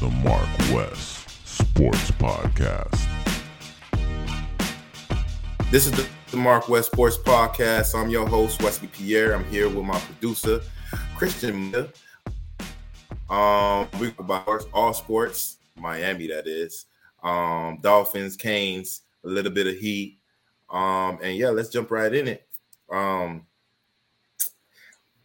the Mark West Sports Podcast. This is the, the Mark West Sports Podcast. I'm your host, Wesley Pierre. I'm here with my producer, Christian. Um, we about all sports, Miami, that is. Um, Dolphins, Canes, a little bit of heat. Um, and yeah, let's jump right in it. Um,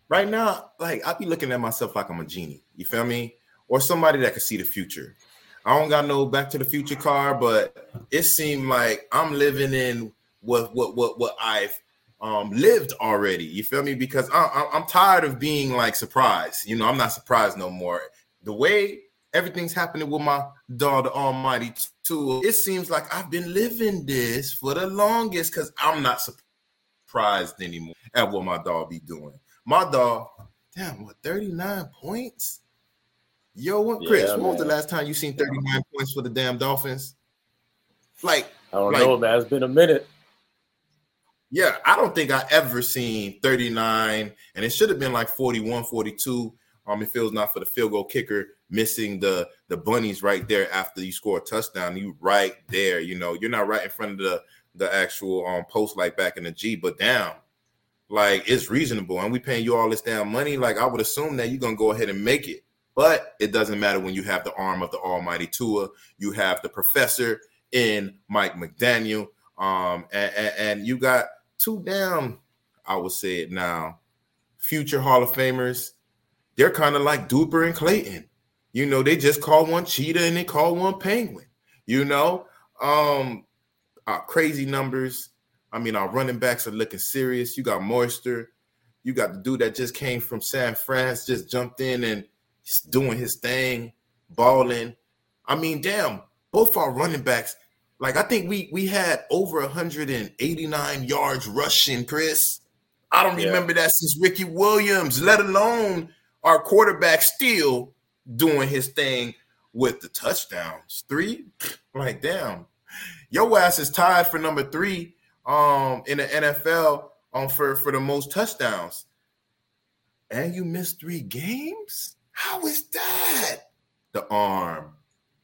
right now, like I be looking at myself like I'm a genie. You feel me? Or somebody that can see the future. I don't got no Back to the Future car, but it seemed like I'm living in what what what what I've um lived already. You feel me? Because I, I'm tired of being like surprised. You know, I'm not surprised no more. The way everything's happening with my the Almighty too. It seems like I've been living this for the longest because I'm not surprised anymore at what my dog be doing. My dog, damn, what 39 points? Yo, what Chris? Yeah, when was the last time you seen 39 points for the damn Dolphins? Like, I don't like, know, man. It's been a minute. Yeah, I don't think I ever seen 39, and it should have been like 41, 42. Um, if it was not for the field goal kicker missing the the bunnies right there after you score a touchdown, you right there. You know, you're not right in front of the the actual um post like back in the G, but down like it's reasonable and we paying you all this damn money like i would assume that you're gonna go ahead and make it but it doesn't matter when you have the arm of the almighty tua you have the professor in mike mcdaniel um and, and, and you got two damn i would say it now future hall of famers they're kind of like duper and clayton you know they just call one cheetah and they call one penguin you know um uh, crazy numbers I mean, our running backs are looking serious. You got Mostert. You got the dude that just came from San Fran, just jumped in and doing his thing, balling. I mean, damn, both our running backs. Like I think we we had over 189 yards rushing, Chris. I don't yeah. remember that since Ricky Williams, let alone our quarterback still doing his thing with the touchdowns. Three, like damn, your ass is tied for number three um in the NFL um for for the most touchdowns. And you missed three games? How is that? The arm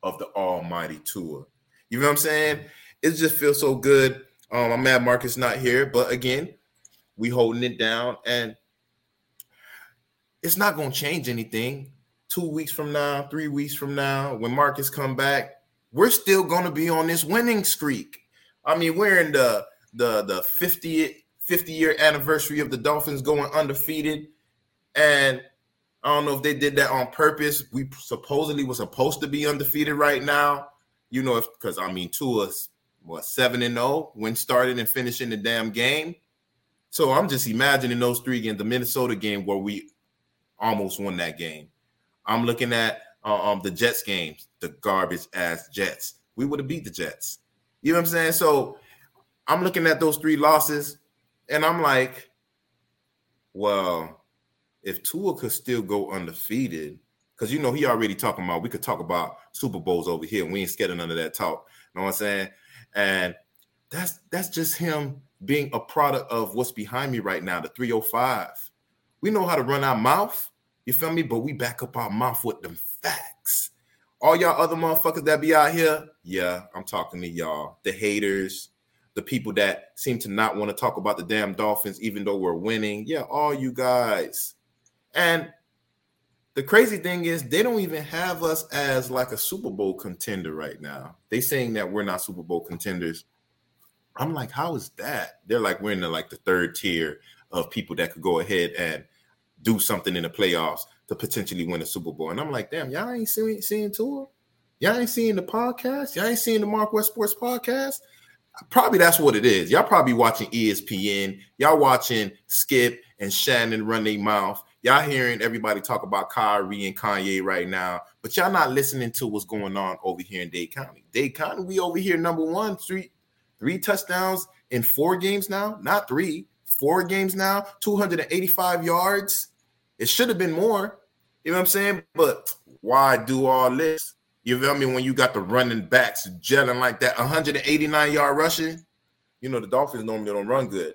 of the almighty Tua. You know what I'm saying? It just feels so good. Um, I'm mad Marcus not here, but again, we holding it down and it's not gonna change anything. Two weeks from now, three weeks from now, when Marcus come back, we're still gonna be on this winning streak. I mean, we're in the the the 50 50 year anniversary of the Dolphins going undefeated, and I don't know if they did that on purpose. We supposedly were supposed to be undefeated right now, you know, because I mean, to us, what seven and zero oh when starting and finishing the damn game. So I'm just imagining those three games, the Minnesota game where we almost won that game. I'm looking at uh, um the Jets games, the garbage ass Jets. We would have beat the Jets. You know what I'm saying? So I'm looking at those three losses, and I'm like, well, if Tua could still go undefeated, because you know he already talking about we could talk about Super Bowls over here, we ain't scared of none of that talk. You know what I'm saying? And that's that's just him being a product of what's behind me right now, the 305. We know how to run our mouth, you feel me? But we back up our mouth with them facts. All y'all other motherfuckers that be out here, yeah, I'm talking to y'all, the haters, the people that seem to not want to talk about the damn Dolphins, even though we're winning. Yeah, all you guys. And the crazy thing is, they don't even have us as like a Super Bowl contender right now. They saying that we're not Super Bowl contenders. I'm like, how is that? They're like we're in the like the third tier of people that could go ahead and do something in the playoffs to potentially win a Super Bowl. And I'm like, damn, y'all ain't seeing seeing Tua. Y'all ain't seeing the podcast. Y'all ain't seeing the Mark West Sports podcast probably that's what it is. Y'all probably watching ESPN. Y'all watching Skip and Shannon run their mouth. Y'all hearing everybody talk about Kyrie and Kanye right now, but y'all not listening to what's going on over here in Dade County. Dade County, we over here number one, three, three touchdowns in four games now. Not three, four games now. 285 yards. It should have been more. You know what I'm saying? But why do all this? You feel me? When you got the running backs gelling like that, 189 yard rushing, you know the Dolphins normally don't run good.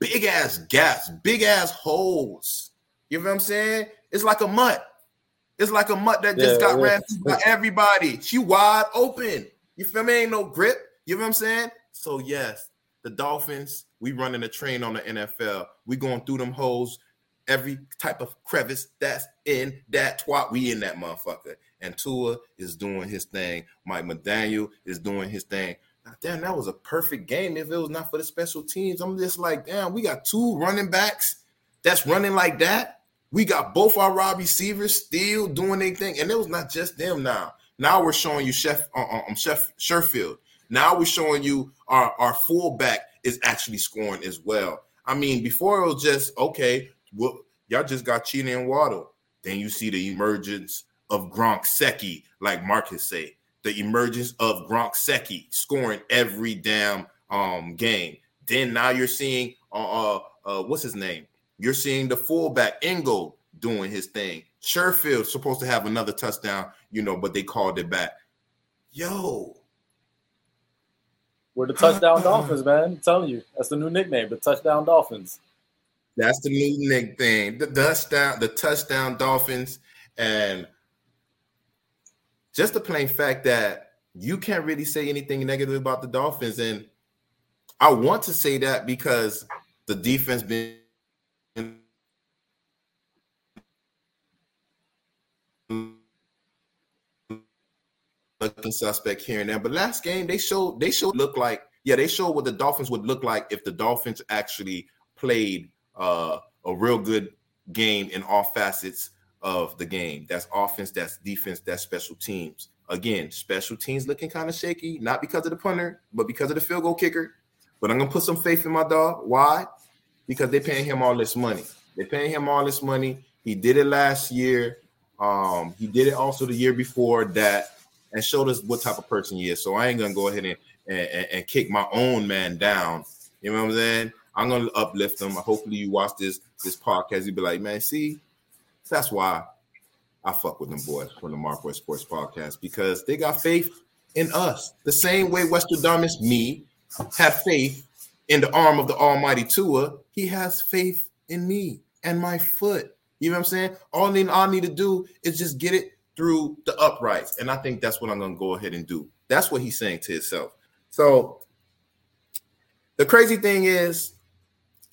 Big ass gaps, big ass holes. You know what I'm saying? It's like a mutt. It's like a mutt that just Yeah, got yeah. ran through by everybody. She wide open. You feel me? Ain't no grip. You know what I'm saying? So yes, the Dolphins. We running a train on the NFL. We going through them holes. Every type of crevice that's in that twat, we in that motherfucker. And Tua is doing his thing. Mike McDaniel is doing his thing. Damn, that was a perfect game. If it was not for the special teams, I'm just like, damn, we got two running backs that's running like that. We got both our wide receivers still doing their thing, and it was not just them. Now, now we're showing you Chef, uh, um, Chef Sherfield. Now we're showing you our our fullback is actually scoring as well. I mean, before it was just okay. Well, y'all just got Cheetah and Waddle. Then you see the emergence of Gronk Secchi, like Marcus say, the emergence of Gronk Secchi scoring every damn um game. Then now you're seeing uh, uh uh what's his name? You're seeing the fullback Ingold doing his thing. Sherfield supposed to have another touchdown, you know, but they called it back. Yo, We're the touchdown Dolphins, man. I'm telling you, that's the new nickname, the touchdown Dolphins. That's the new nick thing. The touchdown, the touchdown Dolphins, and just the plain fact that you can't really say anything negative about the Dolphins. And I want to say that because the defense been looking suspect here and there. But last game they showed they showed look like yeah they showed what the Dolphins would look like if the Dolphins actually played uh, a real good game in all facets of the game. That's offense, that's defense, that's special teams. Again, special teams looking kind of shaky, not because of the punter, but because of the field goal kicker. But I'm gonna put some faith in my dog. Why? Because they're paying him all this money. They're paying him all this money. He did it last year. Um, he did it also the year before that, and showed us what type of person he is. So I ain't gonna go ahead and and, and, kick my own man down. You know what I'm saying? I'm gonna uplift him. Hopefully, you watch this this podcast. You be like, man, see, that's why I fuck with them boys from the Mark West Sports Podcast because they got faith in us. The same way Westradamus, me, had faith in the arm of the Almighty Tua. He has faith in me and my foot. You know what I'm saying? All I need, all I need to do is just get it through the uprights, and I think that's what I'm gonna go ahead and do. That's what he's saying to himself. So the crazy thing is,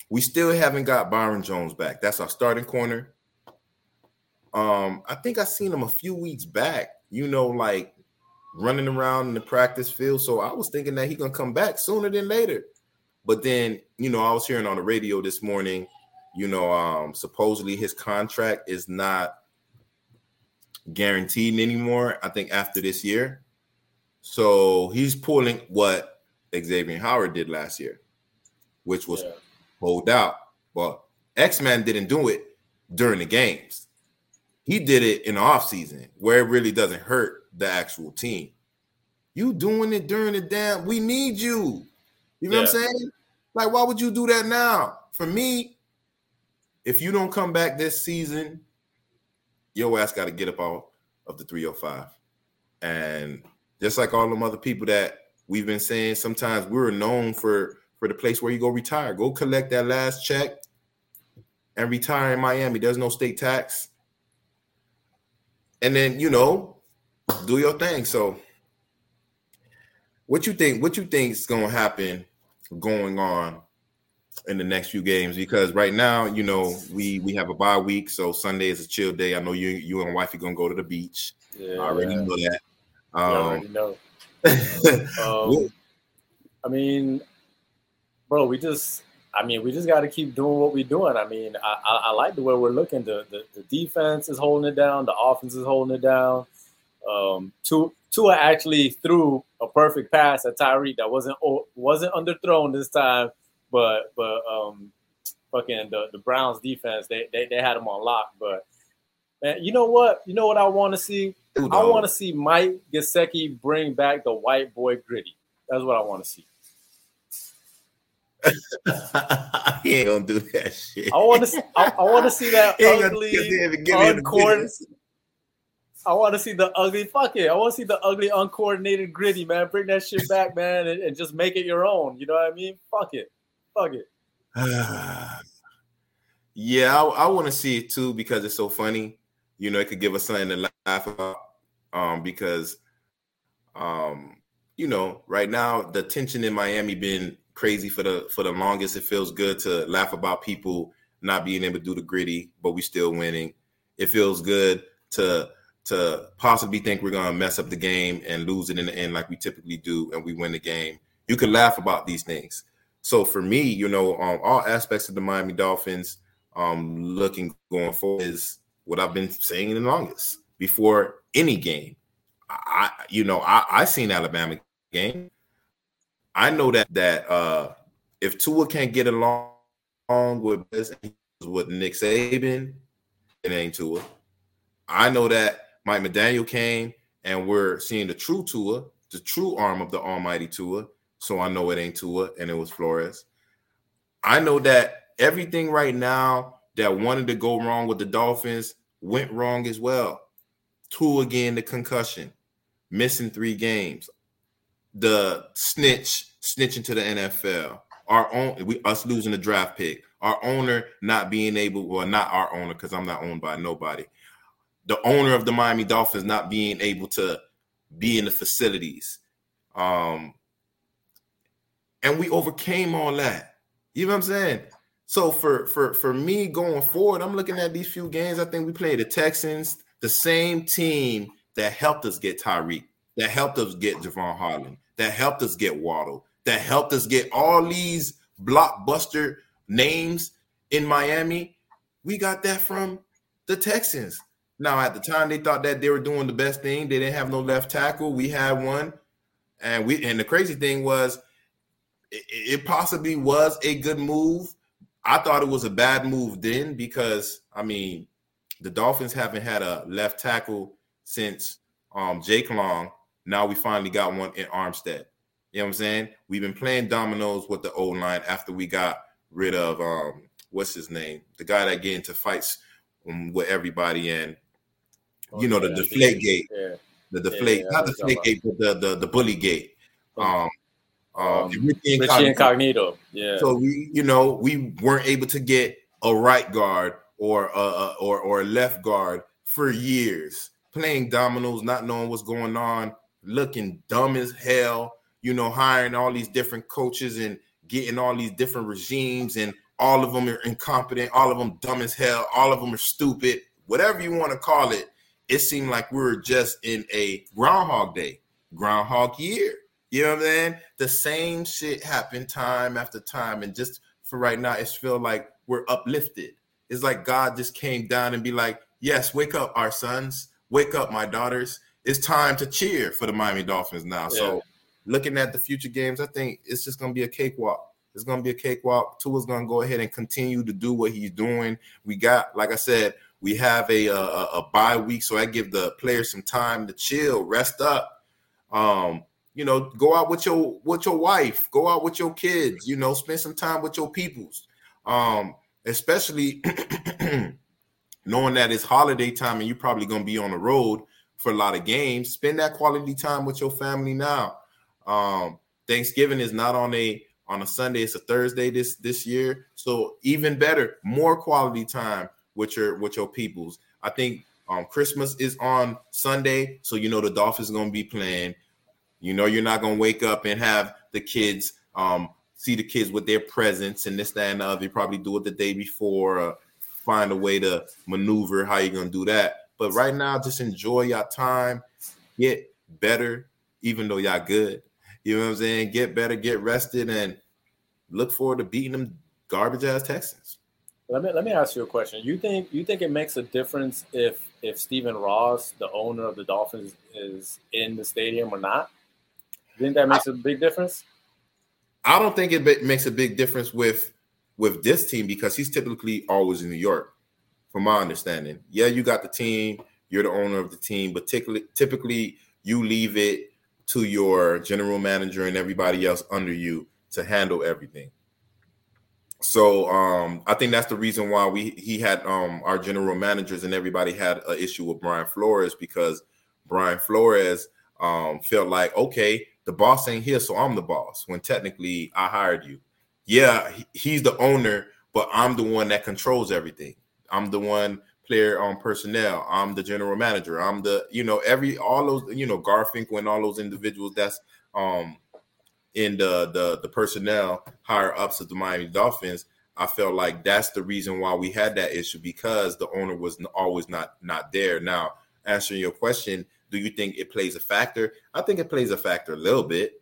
we still haven't got Byron Jones back. That's our starting corner. Um, I think I seen him a few weeks back, you know, like running around in the practice field. So I was thinking that he gonna come back sooner than later. But then, you know, I was hearing on the radio this morning, you know, um, supposedly his contract is not guaranteed anymore. I think after this year. So he's pulling what Xavier Howard did last year, which was Yeah. hold out. Well, X-Man didn't do it during the games. He did it in the offseason where it really doesn't hurt the actual team. You doing it during the damn, we need you. You know what I'm saying? Like, why would you do that now? For me, if you don't come back this season, your ass got to get up out of the 305. And just like all them other people that we've been saying, sometimes we're known for for the place where you go retire. Go collect that last check and retire in Miami. There's no state tax. And then, you know, do your thing. So what you think what you think is going to happen going on in the next few games because right now, you know, we we have a bye week, so Sunday is a chill day. I know you you and wife are going to go to the beach. Yeah, I already yeah. know that. You already Um, know. Um, I mean, bro, we just, I mean, we just got to keep doing what we're doing. I mean, I, I, I like the way we're looking. The, the the defense is holding it down. The offense is holding it down. Um, Tua, Tua actually threw a perfect pass at Tyreek that wasn't wasn't underthrown this time, but but um, fucking the, the Browns defense they, they they had him on lock. But man, you know what? You know what I want to see? Dude, I want to see Mike Gesicki bring back the white boy gritty. That's what I want to see. he ain't gonna do that shit. I want to. I, I want to see that ugly. he ain't even give me the uncoordinated- I want to see the ugly. Fuck it. I want to see the ugly, uncoordinated gritty, man. Bring that shit back, man, and, and just make it your own. You know what I mean? Fuck it. Fuck it. yeah, I, I want to see it too because it's so funny. You know, it could give us something to laugh about um, because, um, you know, right now the tension in Miami been crazy for the for the longest. It feels good to laugh about people not being able to do the gritty, but we still winning. It feels good to to possibly think we're gonna mess up the game and lose it in the end like we typically do, and we win the game. You can laugh about these things. So for me, you know, um, all aspects of the Miami Dolphins, um, looking going forward is what I've been saying the longest before any game. I, you know, I, I seen Alabama game. I know that that uh, if Tua can't get along with with Nick Saban, it ain't Tua. I know that Mike McDaniel came and we're seeing the true Tua, the true arm of the Almighty Tua. So I know it ain't Tua and it was Flores. I know that everything right now that wanted to go wrong with the Dolphins went wrong as well. Two again, the concussion, missing three games, the snitch snitching to the NFL, our own we us losing the draft pick, our owner not being able, well, not our owner because I'm not owned by nobody. The owner of the Miami Dolphins not being able to be in the facilities. Um, and we overcame all that. You know what I'm saying? So for for for me going forward, I'm looking at these few games. I think we played the Texans, the same team that helped us get Tyreek, that helped us get Jevon Holland, that helped us get Waddle, that helped us get all these blockbuster names in Miami. We got that from the Texans. Now, at the time, they thought that they were doing the best thing. They didn't have no left tackle. We had one, and we. And the crazy thing was, it, it possibly was a good move I thought it was a bad move then because I mean the Dolphins haven't had a left tackle since um, Jake Long. Now we finally got one in Armstead. You know what I'm saying? We've been playing dominoes with the old line after we got rid of um, what's his name, the guy that get into fights um, with everybody and oh, you know the deflate gate, yeah. the deflate, yeah, not the deflate gate, but the the the bully gate. Um, um, Richie Incognito. Incognito. Yeah. So we, you know, we weren't able to get a right guard or a, or or a left guard for years, playing dominoes, not knowing what's going on, looking dumb as hell. You know, hiring all these different coaches and getting all these different regimes, and all of them are incompetent, all of them dumb as hell, all of them are stupid, whatever you want to call it. It seemed like we were just in a Groundhog Day, Groundhog Year you know what I'm saying? The same shit happened time after time, and just for right now, it's feel like we're uplifted. It's like God just came down and be like, "Yes, wake up, our sons. Wake up, my daughters. It's time to cheer for the Miami Dolphins now." Yeah. So, looking at the future games, I think it's just gonna be a cakewalk. It's gonna be a cakewalk. Tua's gonna go ahead and continue to do what he's doing. We got, like I said, we have a a, a bye week, so I give the players some time to chill, rest up. Um, you know, go out with your with your wife, go out with your kids, you know, spend some time with your peoples. Um, especially knowing that it's holiday time and you're probably gonna be on the road for a lot of games. Spend that quality time with your family now. Um, Thanksgiving is not on a on a Sunday, it's a Thursday this this year. So even better, more quality time with your with your peoples. I think um, Christmas is on Sunday, so you know the Dolphins are gonna be playing. You know, you're not gonna wake up and have the kids um, see the kids with their presents and this, that, and the other. You probably do it the day before, uh, find a way to maneuver how you're gonna do that. But right now, just enjoy your time, get better, even though y'all good. You know what I'm saying? Get better, get rested, and look forward to beating them garbage ass Texans. Let me let me ask you a question. You think you think it makes a difference if if Stephen Ross, the owner of the Dolphins, is in the stadium or not? think that makes I, a big difference? I don't think it makes a big difference with with this team because he's typically always in New York, from my understanding. Yeah, you got the team, you're the owner of the team, but typically, typically you leave it to your general manager and everybody else under you to handle everything. So um, I think that's the reason why we he had um, our general managers and everybody had an issue with Brian Flores because Brian Flores um, felt like okay, the boss ain't here, so I'm the boss. When technically I hired you. Yeah, he's the owner, but I'm the one that controls everything. I'm the one player on personnel. I'm the general manager. I'm the you know every all those you know Garfinkel and all those individuals that's um in the the the personnel higher ups of the Miami Dolphins. I felt like that's the reason why we had that issue because the owner was always not not there. Now, answering your question, do you think it plays a factor? I think it plays a factor a little bit,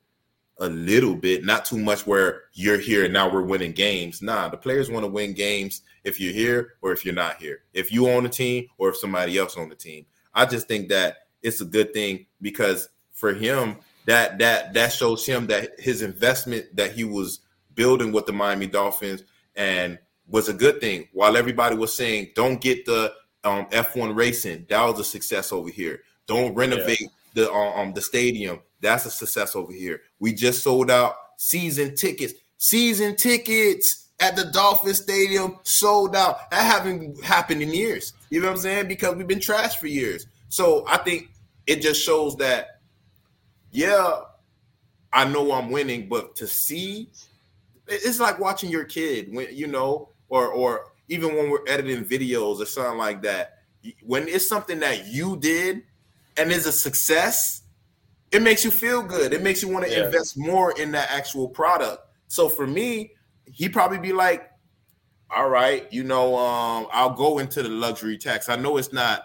a little bit, not too much where you're here and now we're winning games. Nah, the players want to win games if you're here or if you're not here, if you own the team or if somebody else on the team. I just think that it's a good thing because for him, that that that shows him that his investment that he was building with the Miami Dolphins and was a good thing. While everybody was saying, "Don't get the um, F1 racing," that was a success over here. Don't renovate yeah. the uh, um the stadium. That's a success over here. We just sold out season tickets. Season tickets at the Dolphin Stadium sold out. That haven't happened in years. You know what I'm saying? Because we've been trashed for years. So I think it just shows that, yeah, I know I'm winning, but to see, it's like watching your kid when you know, or or even when we're editing videos or something like that. When it's something that you did and is a success, it makes you feel good. It makes you want to yeah. invest more in that actual product. So for me, he probably be like, "All right, you know, um, I'll go into the luxury tax. I know it's not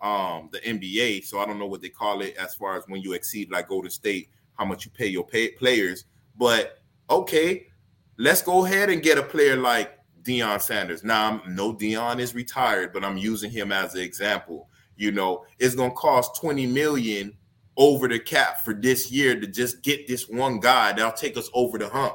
um, the NBA, so I don't know what they call it as far as when you exceed like Golden State, how much you pay your pay- players. But okay, let's go ahead and get a player like Deion Sanders. Now, I'm, no, Deion is retired, but I'm using him as an example. You know, it's gonna cost 20 million over the cap for this year to just get this one guy that'll take us over the hump.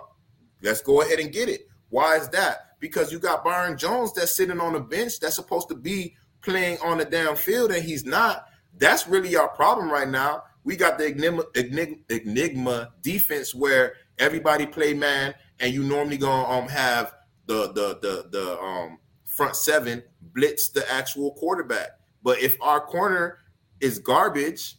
Let's go ahead and get it. Why is that? Because you got Byron Jones that's sitting on the bench that's supposed to be playing on the damn field and he's not. That's really our problem right now. We got the enigma, enigma, enigma defense where everybody play man, and you normally gonna um have the the the the um front seven blitz the actual quarterback. But if our corner is garbage,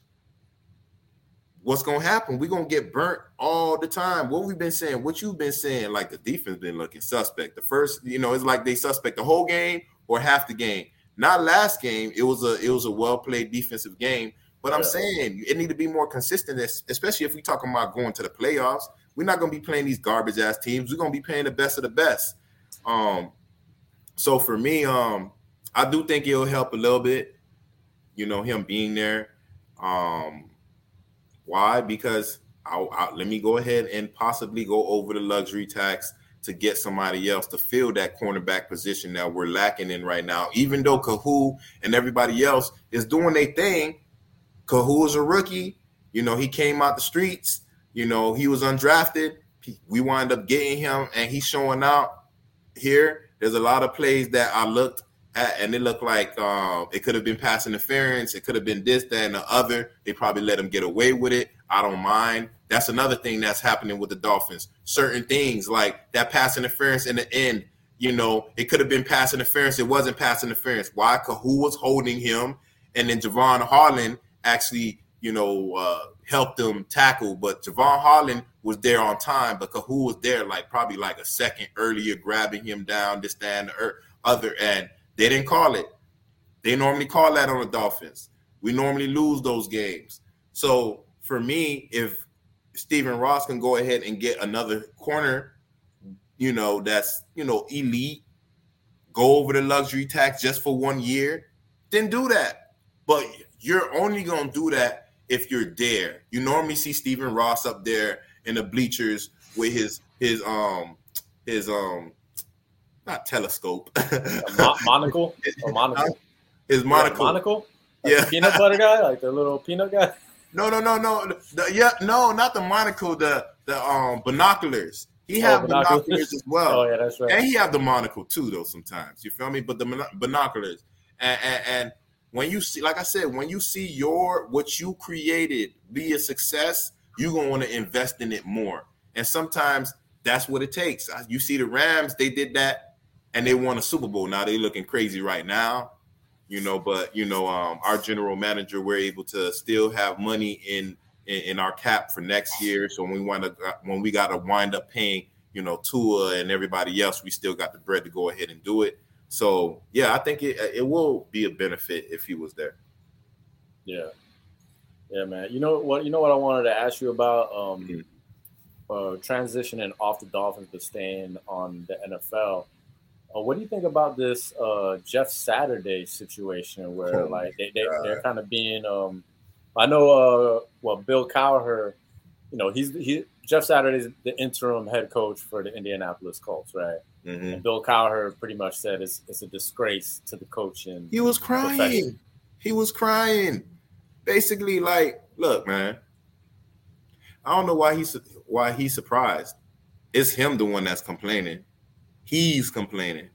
what's gonna happen? We're gonna get burnt all the time. What we've been saying, what you've been saying, like the defense been looking suspect. The first, you know, it's like they suspect the whole game or half the game. Not last game. It was a it was a well played defensive game. But I'm saying it need to be more consistent, especially if we talking about going to the playoffs. We're not gonna be playing these garbage ass teams. We're gonna be playing the best of the best. Um, so for me, um, I do think it'll help a little bit. You know, him being there. Um, why? Because I'll, I'll, let me go ahead and possibly go over the luxury tax to get somebody else to fill that cornerback position that we're lacking in right now. Even though Kohou and everybody else is doing their thing, Kohou is a rookie. You know, he came out the streets. You know, he was undrafted. We wind up getting him, and he's showing out here. There's a lot of plays that I looked and it looked like um, it could have been pass interference. It could have been this, that, and the other. They probably let him get away with it. I don't mind. That's another thing that's happening with the Dolphins. Certain things like that pass interference in the end. You know, it could have been pass interference. It wasn't pass interference. Why? Who was holding him, and then Jevon Holland actually, you know, uh, helped them tackle. But Jevon Holland was there on time, but Kohou was there like probably like a second earlier, grabbing him down, this, that, and the other. And they didn't call it. They normally call that on the Dolphins. We normally lose those games. So for me, if Stephen Ross can go ahead and get another corner, you know, that's you know elite, go over the luxury tax just for one year, then do that. But you're only gonna do that if you're there. You normally see Stephen Ross up there in the bleachers with his his um his um not telescope. Mo- monocle or monocle. His monocle. monocle. Like yeah. peanut butter guy, like the little peanut guy. No, no, no, no. The, yeah, no, not the monocle. The the um binoculars. He oh, have binoculars. binoculars. as well. Oh yeah, that's right. And he have the monocle too, though. Sometimes you feel me, but the binoculars and, and, and when you see, like I said, when you see your what you created be a success, you're gonna want to invest in it more. And sometimes that's what it takes. You see the Rams, they did that and they won a Super Bowl. Now they're looking crazy right now, you know. But you know, um, our general manager, we're able to still have money in, in in, our cap for next year. So when we want to when we got to wind up paying, you know, Tua and everybody else, we still got the bread to go ahead and do it. So yeah, I think it it will be a benefit if he was there. Yeah, yeah, man. You know what? You know what I wanted to ask you about um, mm-hmm. uh, transitioning off the Dolphins but staying on the NFL. Uh, what do you think about this uh, Jeff Saturday situation where oh like they, they they're kind of being um, I know uh well Bill Cowher, you know, he's he Jeff Saturday's the interim head coach for the Indianapolis Colts, right? Mm-hmm. And Bill Cowher pretty much said it's it's a disgrace to the coaching. He was crying. Profession. He was crying. Basically, like, look, man. I don't know why he's why he's surprised. It's him the one that's complaining. He's complaining.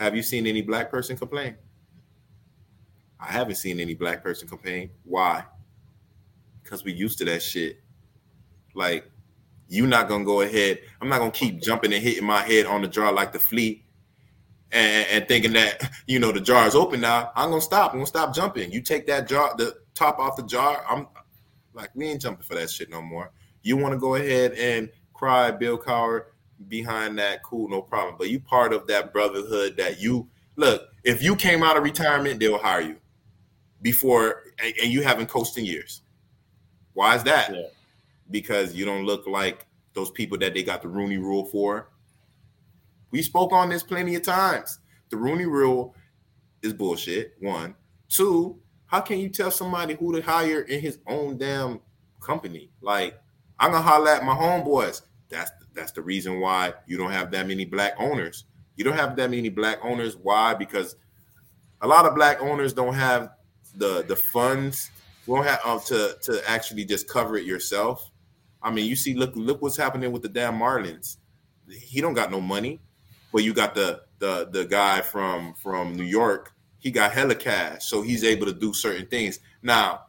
Have you seen any black person complain? I haven't seen any black person complain. Why? Because we used to that shit. Like, you not gonna go ahead. I'm not gonna keep jumping and hitting my head on the jar like the flea and, and thinking that you know the jar is open now. I'm gonna stop. I'm gonna stop jumping. You take that jar, the top off the jar. I'm like, we ain't jumping for that shit no more. You want to go ahead and cry, Bill Cowher, behind that, cool, no problem. But you part of that brotherhood that you look. If you came out of retirement, they'll hire you before, and, and you haven't coached in years. Why is that? Yeah. Because you don't look like those people that they got the Rooney Rule for. We spoke on this plenty of times. The Rooney Rule is bullshit. One, two. How can you tell somebody who to hire in his own damn company? Like, I'm gonna holler at my homeboys. That's that's the reason why you don't have that many black owners. You don't have that many black owners. Why? Because a lot of black owners don't have the the funds won't have um, to to actually just cover it yourself. I mean, you see, look look what's happening with the damn Marlins. He don't got no money, but you got the the the guy from from New York. He got hella cash, so he's able to do certain things. Now,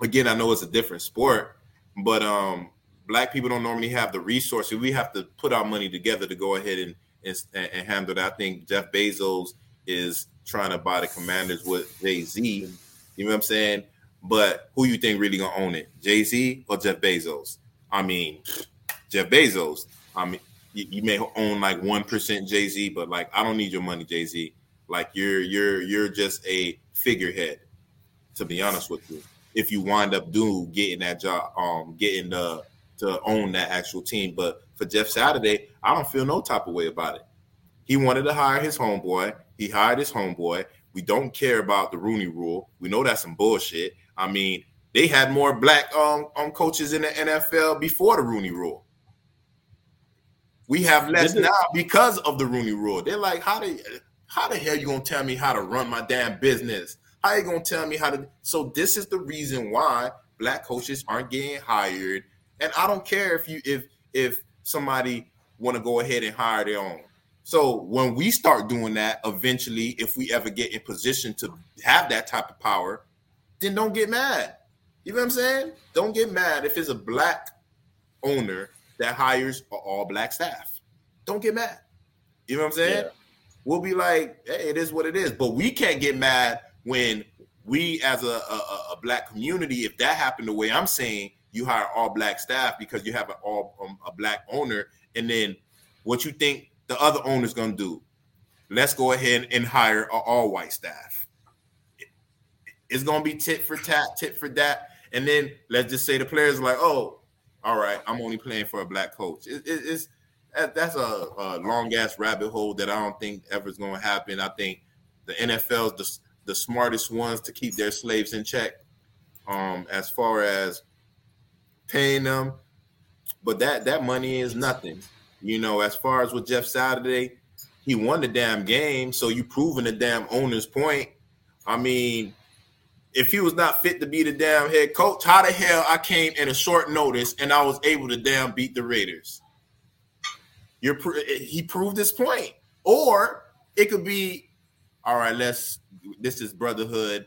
again, I know it's a different sport, but um, black people don't normally have the resources. We have to put our money together to go ahead and and, and handle that. I think Jeff Bezos is trying to buy the Commanders with Jay Z. You know what I'm saying? But who you think really gonna own it, Jay Z or Jeff Bezos? I mean, Jeff Bezos. I mean, you, you may own like one percent Jay Z, but like I don't need your money, Jay Z. Like you're you're you're just a figurehead. To be honest with you, if you wind up doing getting that job, um, getting the to own that actual team. But for Jeff Saturday, I don't feel no type of way about it. He wanted to hire his homeboy. He hired his homeboy. We don't care about the Rooney Rule. We know that's some bullshit. I mean, they had more black um, um coaches in the NFL before the Rooney Rule. We have less now because of the Rooney Rule. They're like, how the how the hell you gonna tell me how to run my damn business? How you gonna tell me how to? So this is the reason why black coaches aren't getting hired. And I don't care if you if if somebody want to go ahead and hire their own. So when we start doing that, eventually, if we ever get in position to have that type of power, then don't get mad. You know what I'm saying? Don't get mad if it's a black owner that hires all black staff. Don't get mad. You know what I'm saying? Yeah. We'll be like, hey, it is what it is. But we can't get mad when we, as a, a, a black community, if that happened the way I'm saying, you hire all black staff because you have an all um, a black owner, and then what you think the other owner's gonna do? Let's go ahead and hire all white staff. It's gonna be tit for tat, tit for that, and then let's just say the players are like, oh, all right, I'm only playing for a black coach. It, it, it's that's a, a long ass rabbit hole that I don't think ever is to happen. I think the NFL's the, the smartest ones to keep their slaves in check. Um, as far as paying them, but that that money is nothing. You know, as far as with Jeff Saturday, he won the damn game, so you proving the damn owner's point. I mean, if he was not fit to be the damn head coach, how the hell I came in a short notice and I was able to damn beat the Raiders? You're he proved his point, or it could be, all right. Let's. This is brotherhood.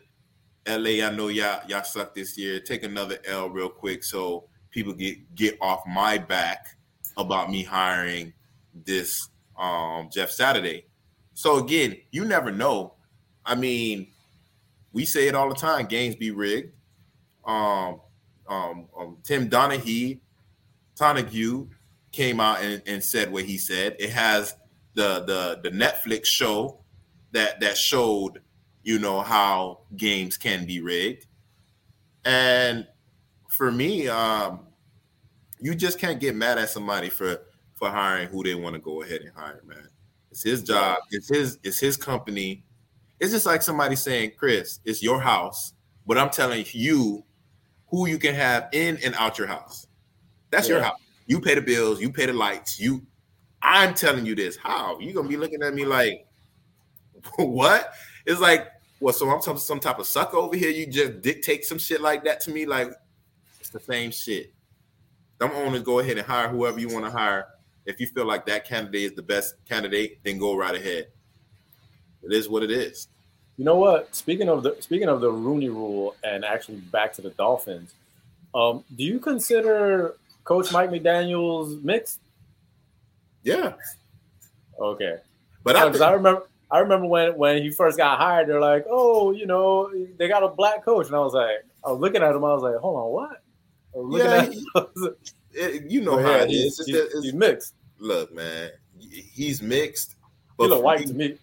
LA, I know y'all y'all suck this year. Take another L real quick so people get get off my back about me hiring this um, Jeff Saturday. So again, you never know. I mean, we say it all the time: games be rigged. Um, um, um, Tim Donaghy, Donahue came out and, and said what he said. It has the the the Netflix show that that showed, you know, how games can be rigged. And for me, um, you just can't get mad at somebody for for hiring who they want to go ahead and hire, man. It's his job. It's his. It's his company. It's just like somebody saying, "Chris, it's your house," but I'm telling you who you can have in and out your house. That's yeah. your house. You pay the bills. You pay the lights. You. I'm telling you this. How you gonna be looking at me like, what? It's like, well, so I'm some, some type of sucker over here. You just dictate some shit like that to me. Like, it's the same shit. Them owners go ahead and hire whoever you want to hire if you feel like that candidate is the best candidate, then go right ahead. It is what it is. You know what? Speaking of the speaking of the Rooney Rule, and actually back to the Dolphins, um, do you consider Coach Mike McDaniel's mixed? Yeah. Okay. But because I, I, remember I remember when when he first got hired, they're like, oh, you know, they got a black coach, and I was like, I was looking at him, I was like, hold on, what? yeah, he, it, you know how it is. He's, it's, he's, mixed. Look, man, he's mixed. But he look white he, to me.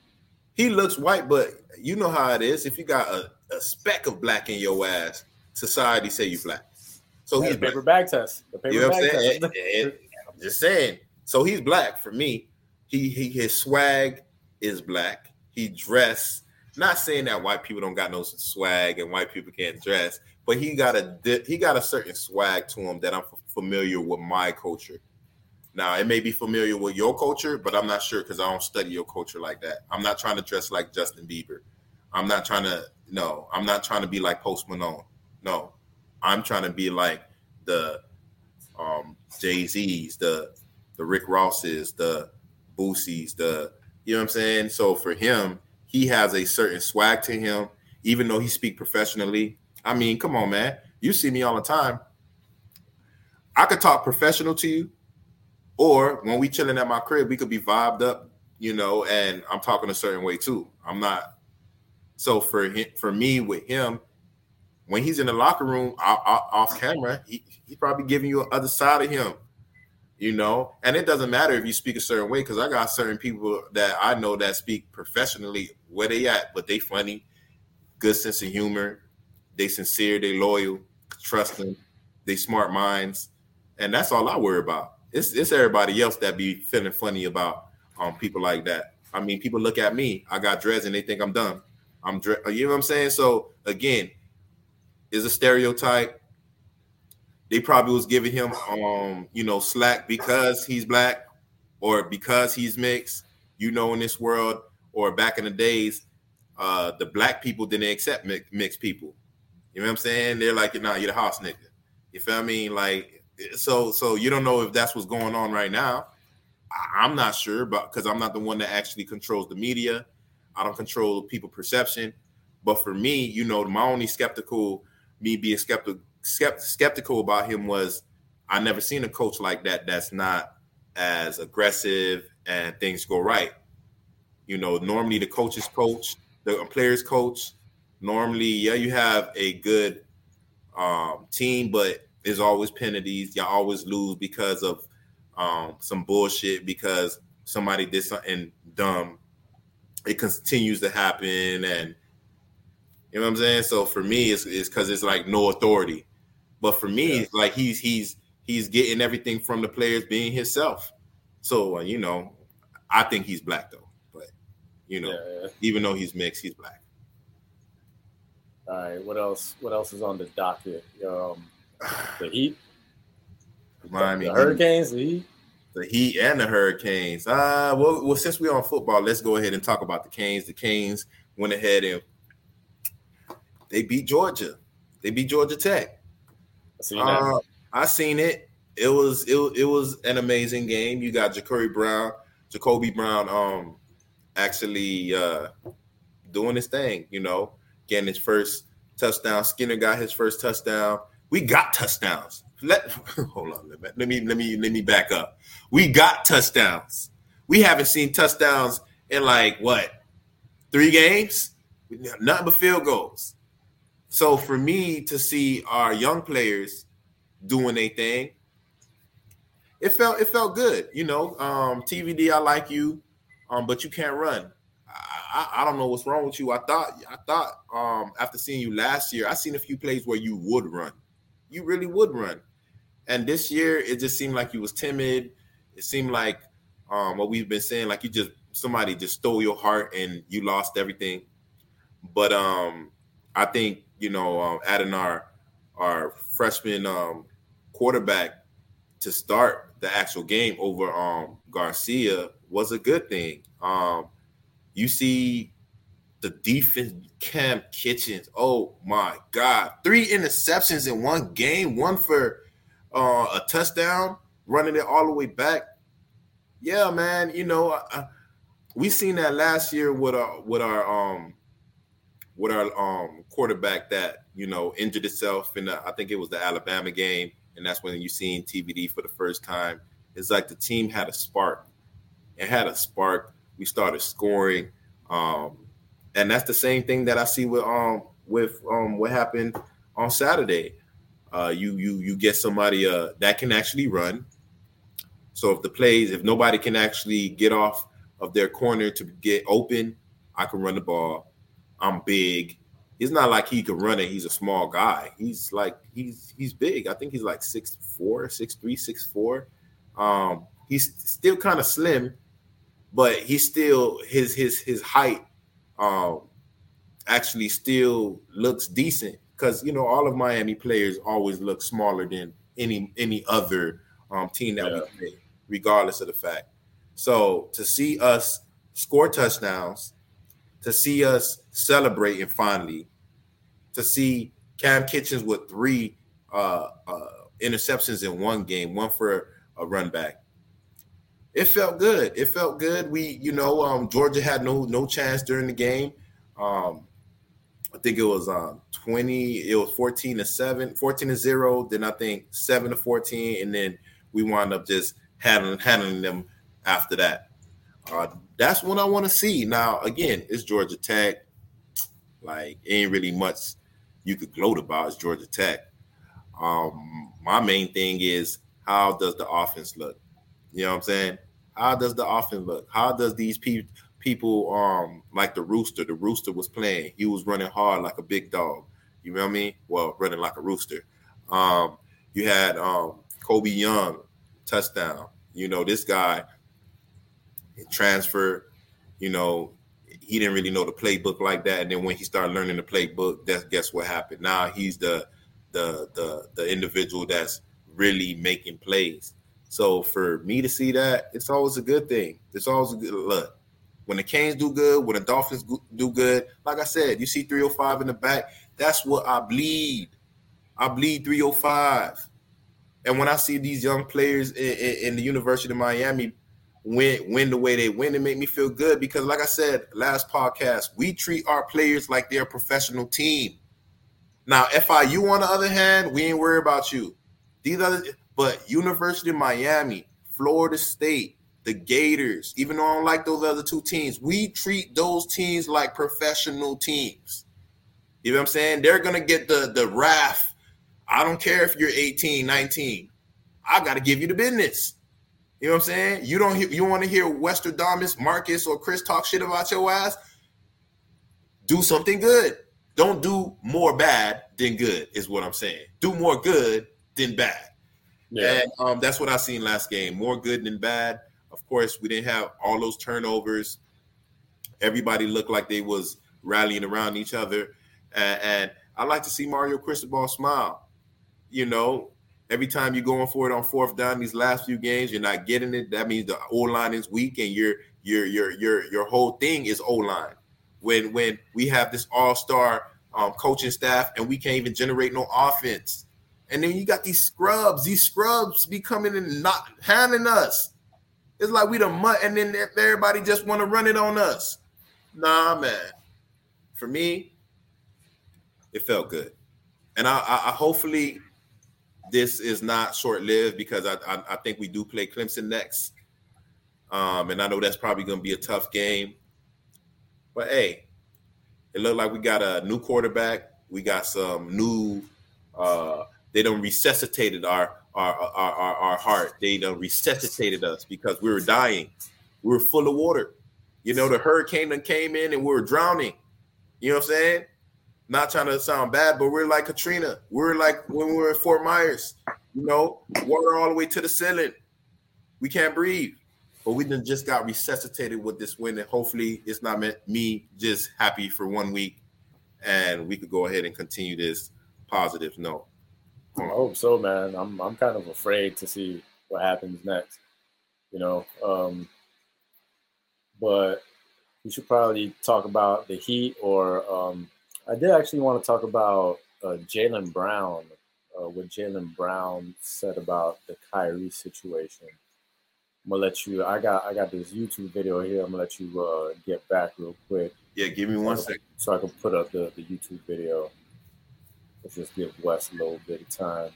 He looks white, but you know how it is. If you got a, a speck of black in your ass, society say you black. So he's paper bag test. The paper you know what I'm saying? And, and I'm just saying. So he's black for me. He, he his swag is black. He dress. Not saying that white people don't got no swag and white people can't dress, but he got a he got a certain swag to him that I'm familiar with my culture. Now it may be familiar with your culture, but I'm not sure because I don't study your culture like that. I'm not trying to dress like Justin Bieber. I'm not trying to no. I'm not trying to be like Post Malone. No, I'm trying to be like the um, Jay Z's, the the Rick Rosses, the Boosies, the you know what I'm saying. So for him, he has a certain swag to him, even though he speak professionally. I mean, come on, man. You see me all the time. I could talk professional to you, or when we chilling at my crib, we could be vibed up, you know, and I'm talking a certain way too. I'm not. So for him, for me with him, when he's in the locker room off, off camera, he, he's probably giving you other side of him, you know. And it doesn't matter if you speak a certain way because I got certain people that I know that speak professionally where they at, but they funny, good sense of humor, they sincere, they loyal, trusting, they smart minds, and that's all I worry about. It's it's everybody else that be feeling funny about um people like that. I mean, people look at me, I got dreads, and they think I'm dumb. I'm dre- you know what I'm saying. So again, is a stereotype. They probably was giving him um you know slack because he's black or because he's mixed. You know, in this world or back in the days, uh the black people didn't accept mixed people. You know what I'm saying? They're like, nah, you're the house nigga. You feel I mean? Like, so so you don't know if that's what's going on right now. I'm not sure, but because I'm not the one that actually controls the media, I don't control people perception. But for me, you know, my only skeptical, me being skeptical, skeptical about him was I never seen a coach like that. That's not as aggressive and things go right. You know, normally the coaches coach, the players coach, normally, yeah, you have a good um, team, but there's always penalties. Y'all always lose because of um, some bullshit because somebody did something dumb. It continues to happen, and you know what I'm saying. So for me, it's because it's, it's, like no authority. But for me, yeah. like he's he's he's getting everything from the players being himself. So uh, you know, I think he's black though. But you know, yeah. even though he's mixed, he's black. All right, what else? What else is on the docket? Um, the Heat, Miami, the Hurricanes, the Heat, the Heat, and the Hurricanes. Uh, well, well, since we're on football, let's go ahead and talk about the Canes. The Canes went ahead and they beat Georgia. They beat Georgia Tech. I seen, uh, I seen it. It was it, it was an amazing game. You got Jacurri Brown, Jacurri Brown, um, actually uh, doing his thing. You know, getting his first touchdown. Skinner got his first touchdown. We got touchdowns. Let hold on. Let me let me let me back up. We got touchdowns. We haven't seen touchdowns in like what three games? Nothing but field goals. So for me to see our young players doing a thing, it felt it felt good. You know, um, TVD, I like you, um, but you can't run. I, I don't know what's wrong with you. I thought I thought um after seeing you last year, I seen a few plays where you would run. You really would run. And this year it just seemed like you was timid. It seemed like um what we've been saying, like you just somebody just stole your heart and you lost everything. But um I think, you know, um adding our our freshman um quarterback to start the actual game over um Garcia was a good thing. Um you see the defense, Cam Kinchens. Oh my God. Three interceptions in one game, one for uh, a touchdown, running it all the way back. Yeah, man. You know, I, we seen that last year with our with our um with our um quarterback that you know injured itself in the I think it was the Alabama game, and that's when you seen TVD for the first time. It's like the team had a spark. It had a spark we started scoring. Um, and that's the same thing that I see with um with um what happened on Saturday. Uh, you you you get somebody uh that can actually run. So if the plays, if nobody can actually get off of their corner to get open, I can run the ball. I'm big. It's not like he can run it. He's a small guy. He's like he's he's big. I think he's like six four, six three, six four. Um, he's still kind of slim, but he still his his his height um actually still looks decent because you know all of Miami players always look smaller than any any other um, team that yeah. we play, regardless of the fact. So to see us score touchdowns, to see us celebrating finally, to see Cam Kinchens with three uh, uh, interceptions in one game, one for a run back, it felt good. It felt good. We, you know, um, Georgia had no no chance during the game. Um, I think it was um 20, it was 14 to 7, 14 to 0, then I think 7 to 14, and then we wound up just handling handling them after that. Uh, that's what I want to see. Now, again, it's Georgia Tech. Like, ain't really much you could gloat about. It's Georgia Tech. Um, my main thing is how does the offense look? You know what I'm saying? How does the offense look? How does these people people um like the rooster? The rooster was playing. He was running hard like a big dog. You know what I mean? Well, running like a rooster. Um, you had um Colbie Young touchdown. You know, this guy transfer, you know, he didn't really know the playbook like that. And then when he started learning the playbook, that's guess what happened. Now he's the the the the individual that's really making plays. So for me to see that, it's always a good thing. It's always a good look. When the Canes do good, when the Dolphins do good, like I said, you see 305 in the back. That's what I bleed. I bleed 305. And when I see these young players in, in, in the University of Miami win win the way they win, it make me feel good because, like I said last podcast, we treat our players like they're a professional team. Now, FIU on the other hand, we ain't worried about you. These other but University of Miami, Florida State, the Gators, even though I don't like those other two teams, we treat those teams like professional teams. You know what I'm saying? They're gonna get the the wrath. I don't care if you're 18, 19. I gotta give you the business. You know what I'm saying? You don't you want to hear Wester Damas, Marcus, or Chris talk shit about your ass? Do something good. Don't do more bad than good, is what I'm saying. Do more good than bad. Yeah. And um, that's what I seen last game. More good than bad. Of course, we didn't have all those turnovers. Everybody looked like they was rallying around each other. And, and I like to see Mario Cristobal smile. You know, every time you're going for it on fourth down these last few games, you're not getting it. That means the O line is weak, and your your your your your whole thing is O line. When when we have this all star um, coaching staff and we can't even generate no offense, and then you got these scrubs. These scrubs be coming and not handling us. It's like we the mutt, and then everybody just want to run it on us. Nah, man. For me, it felt good, and I, I, I hopefully this is not short lived because I, I, I think we do play Clemson next, um, and I know that's probably going to be a tough game. But hey, it looked like we got a new quarterback. We got some new uh, they don't resuscitated our our, our our, our heart. They don't resuscitated us because we were dying. We were full of water. You know, the hurricane came in and we were drowning. You know what I'm saying? Not trying to sound bad, but we're like Katrina. We're like when we were in Fort Myers, you know, water all the way to the ceiling. We can't breathe. But we just got resuscitated with this win, and hopefully it's not me just happy for one week, and we could go ahead and continue this positive note. I hope so, man. I'm I'm kind of afraid to see what happens next. You know, um, but we should probably talk about the Heat, or um, I did actually want to talk about uh, Jaylen Brown, uh, what Jaylen Brown said about the Kyrie situation. I'm gonna let you. I got I got this YouTube video here. I'm gonna let you uh, get back real quick. Yeah, give me one second so I can put up the, the YouTube video. Let's just give Wes a little bit of time.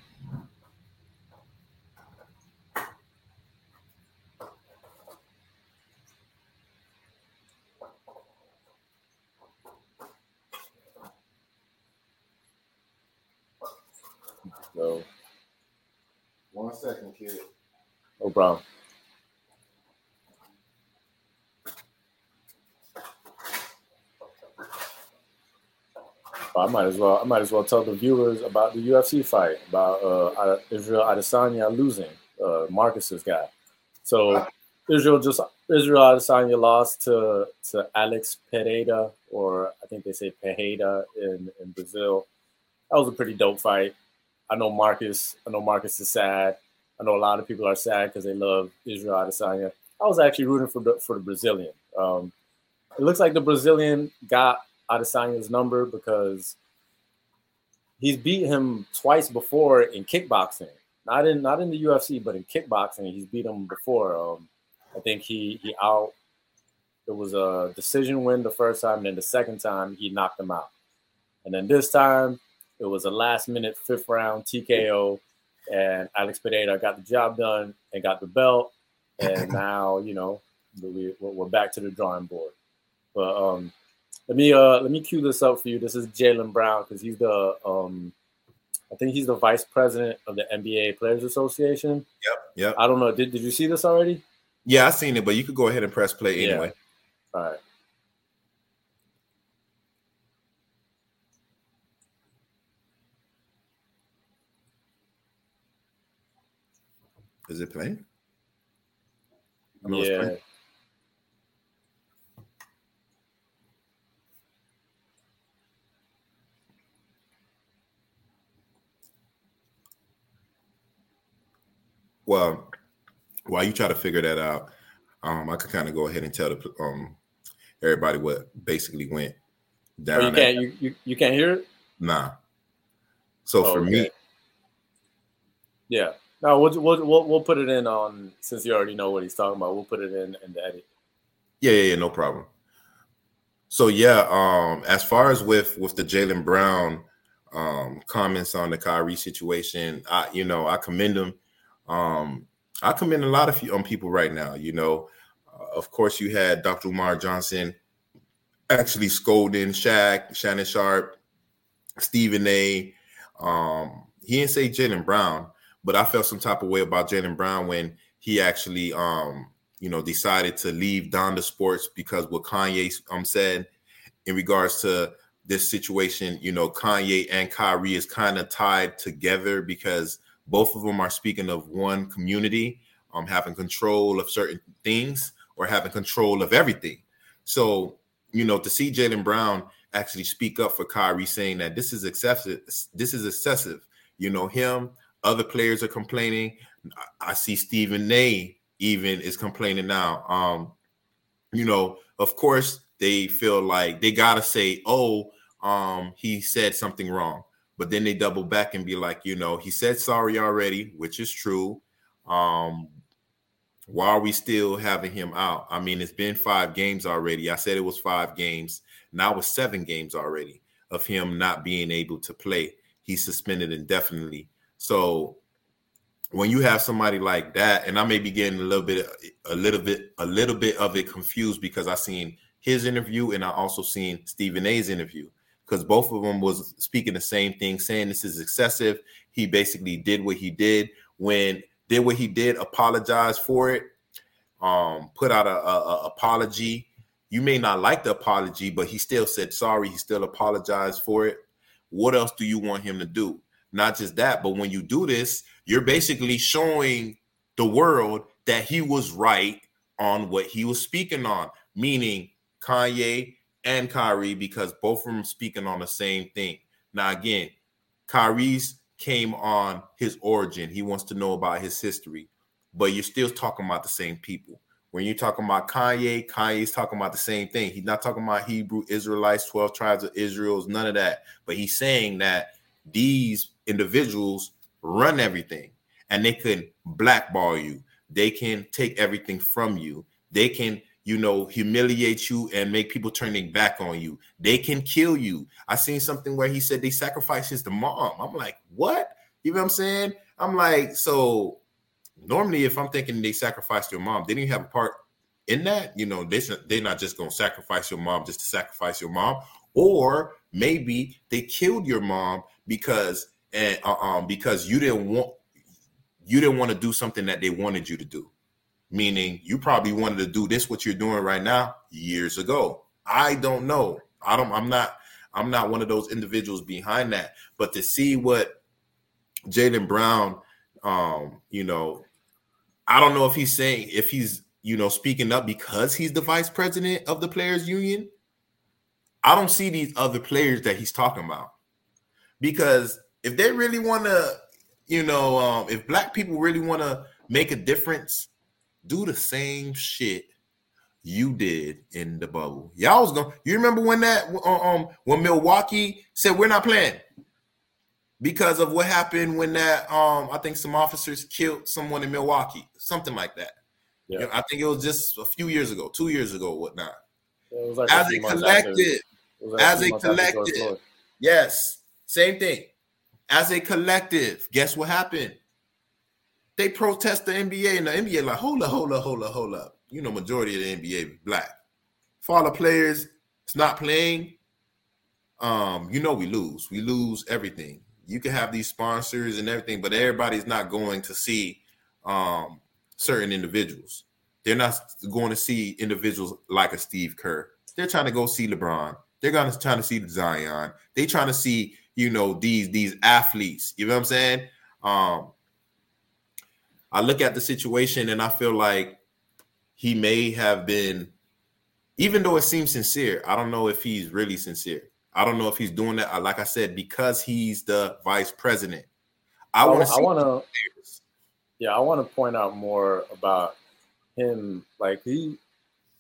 So, one second, kid. No problem. I might as well. I might as well tell the viewers about the UFC fight about uh, Israel Adesanya losing uh, Marcus's guy. So Israel just Israel Adesanya lost to to Alex Pereira, or I think they say Pereira in in Brazil. That was a pretty dope fight. I know Marcus. I know Marcus is sad. I know a lot of people are sad because they love Israel Adesanya. I was actually rooting for the for the Brazilian. Um, it looks like the Brazilian got Adesanya's number because he's beat him twice before in kickboxing. Not in not in the UFC, but in kickboxing, he's beat him before. Um, I think he he out. It was a decision win the first time, and then the second time he knocked him out. And then this time it was a last minute fifth round TKO, and Alex Pereira got the job done and got the belt. And now you know we, we're back to the drawing board. But um, let me uh let me cue this up for you. This is Jaylen Brown because he's the um I think he's the vice president of the NBA Players Association. Yep, yep. I don't know. Did did you see this already? Yeah, I seen it, but you could go ahead and press play anyway. Yeah. All right. Is it playing? yeah. Playing. Well, while you try to figure that out, um, I could kind of go ahead and tell the um everybody what basically went down. Oh, you can't you, you, you can't hear it? Nah. So oh, for okay. me, yeah. No, we'll, we'll we'll put it in on since you already know what he's talking about. We'll put it in in the edit. Yeah, yeah, yeah, no problem. So yeah, um, as far as with with the Jaylen Brown um comments on the Kyrie situation, I you know I commend him um, I commend a lot of you, on people right now. You know, uh, of course, you had Dr. Umar Johnson actually scolding Shaq, Shannon Sharpe, Stephen A. Um, he didn't say Jaylen Brown, but I felt some type of way about Jaylen Brown when he actually, um, you know, decided to leave Donda Sports because what Kanye um said in regards to this situation, you know, Kanye and Kyrie is kind of tied together because both of them are speaking of one community, um, having control of certain things or having control of everything. So, you know, to see Jaylen Brown actually speak up for Kyrie, saying that this is excessive, this is excessive. You know, him, other players are complaining. I see Stephen A. even is complaining now. Um, you know, of course, they feel like they gotta say, "Oh, um, he said something wrong." but then they double back and be like, you know, he said sorry already, which is true. Um, why are we still having him out? I mean, it's been five games already. I said it was five games. Now it's seven games already of him not being able to play. He's suspended indefinitely. So when you have somebody like that, and I may be getting a little bit, a little bit, a little bit of it confused because I seen his interview and I also seen Stephen A's interview because both of them was speaking the same thing, saying this is excessive. He basically did what he did when did what he did, apologized for it, um, put out a, a, a apology, you may not like the apology, but he still said sorry. He still apologized for it. What else do you want him to do? Not just that, but when you do this, you're basically showing the world that he was right on what he was speaking on, meaning Kanye and Kyrie, because both of them speaking on the same thing. Now, again, Kyrie's came on his origin. He wants to know about his history, but you're still talking about the same people. When you're talking about Kanye, Kanye's talking about the same thing. He's not talking about Hebrew Israelites, 12 tribes of Israel, none of that. But he's saying that these individuals run everything and they can blackball you. They can take everything from you. They can, you know, humiliate you and make people turn their back on you. They can kill you. I seen something where he said they sacrificed his mom. I'm like, what? You know what I'm saying? I'm like, so normally if I'm thinking they sacrificed your mom, they didn't have a part in that. You know, they they're not just gonna sacrifice your mom just to sacrifice your mom, or maybe they killed your mom because and uh, um because you didn't want you didn't want to do something that they wanted you to do. Meaning you probably wanted to do this what you're doing right now years ago. I don't know. I don't I'm not I'm not one of those individuals behind that. But to see what Jaylen Brown um, you know, I don't know if he's saying if he's you know speaking up because he's the vice president of the players union. I don't see these other players that he's talking about because if they really want to, you know, um, if black people really want to make a difference, do the same shit you did in the bubble. Y'all was going. You remember when that um when Milwaukee said we're not playing because of what happened when that um I think some officers killed someone in Milwaukee, something like that. Yeah. You know, I think it was just a few years ago, two years ago, whatnot. Like as a collective, as a collective, yes, same thing. As a collective, guess what happened? They protest the NBA, and the NBA like, hold up, hold up, hold up, hold up. You know, majority of the NBA black. For all the players, it's not playing. Um, you know, we lose. We lose everything you can have these sponsors and everything, but everybody's not going to see um, certain individuals. They're not going to see individuals like a Steve Kerr. They're trying to go see LeBron. They're going to trying to see Zion. They trying to see you know these these athletes. You know what I'm saying? Um, I look at the situation and I feel like he may have been, even though it seems sincere. I don't know if he's really sincere. I don't know if he's doing that. Like I said, because he's the vice president. I want to. I want to. Yeah, I want to point out more about him. Like he,